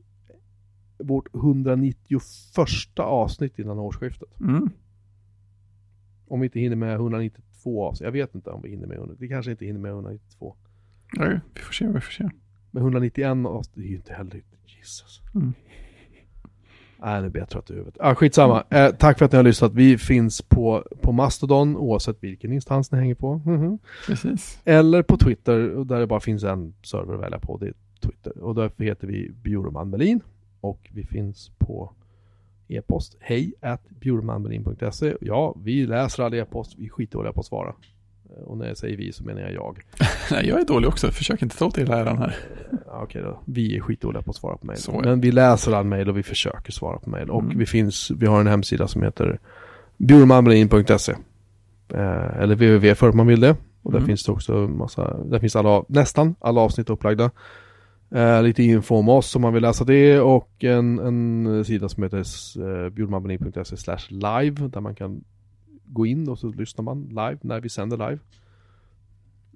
vårt 191 avsnitt innan årsskiftet.
Mm.
Om vi inte hinner med 192 avsnitt. Jag vet inte om vi hinner med 100. Vi kanske inte hinner med 192.
Ja, vi får se, vi får se.
Men 191 avsnitt, det är ju inte heller, Jesus.
Mm.
Nej, nu blir jag trött i huvudet. Ah, skitsamma. Eh, tack för att ni har lyssnat. Vi finns på, på Mastodon, oavsett vilken instans ni hänger på. Mhm.
Precis.
Eller på Twitter, där det bara finns en server att välja på. Det är Twitter. Och därför heter vi Bjurman Melin. Och vi finns på e-post. Hej at bjurmanmelin.se. Ja, vi läser all e-post. Vi är skitdåliga på att svara. Och när jag säger vi så menar jag jag.
Nej, jag är dålig också. Försök inte ta åt hela äran här.
Ja, okej då. Vi är skitdåliga på att svara på mejl. Men vi läser all mejl och vi försöker svara på mejl. Och
Mm.
vi finns, vi har en hemsida som heter bjurmanmelin.se eh, Eller www för att man vill det. Och där
Mm.
finns det också massa, där finns alla, nästan alla avsnitt upplagda. Eh, lite info om oss om man vill läsa det och en, en sida som heter eh, bjurmanmelin.se slash live där man kan gå in och så lyssnar man live när vi sänder live.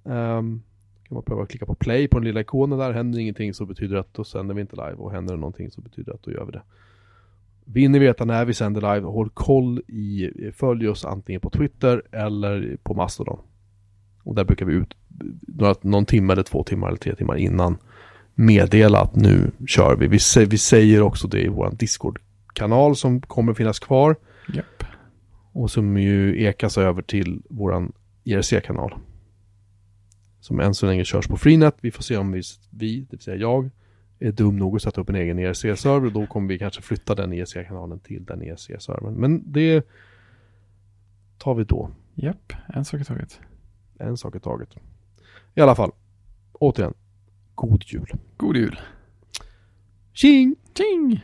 Um, kan man pröva att klicka på play på den lilla ikonen där, händer ingenting så betyder det att då sänder vi inte live och händer det någonting så betyder det att då gör vi det. Vill ni veta när vi sänder live, håll koll i, eh, följ oss antingen på Twitter eller på Mastodon. Och där brukar vi ut några, någon timme eller två timmar eller tre timmar innan meddela att nu kör vi. Vi, vi säger också det i vår Discord-kanal som kommer finnas kvar. Och som ju ekas över till våran IRC-kanal. Som än så länge körs på Freenet. Vi får se om vi, vi, det vill säga jag, är dum nog att sätta upp en egen IRC-server. Då kommer vi kanske flytta den IRC-kanalen till den IRC-servern. Men det tar vi då.
Japp, en sak i taget.
En sak i taget. I alla fall, återigen, god jul.
God jul.
Tjing!
Tjing!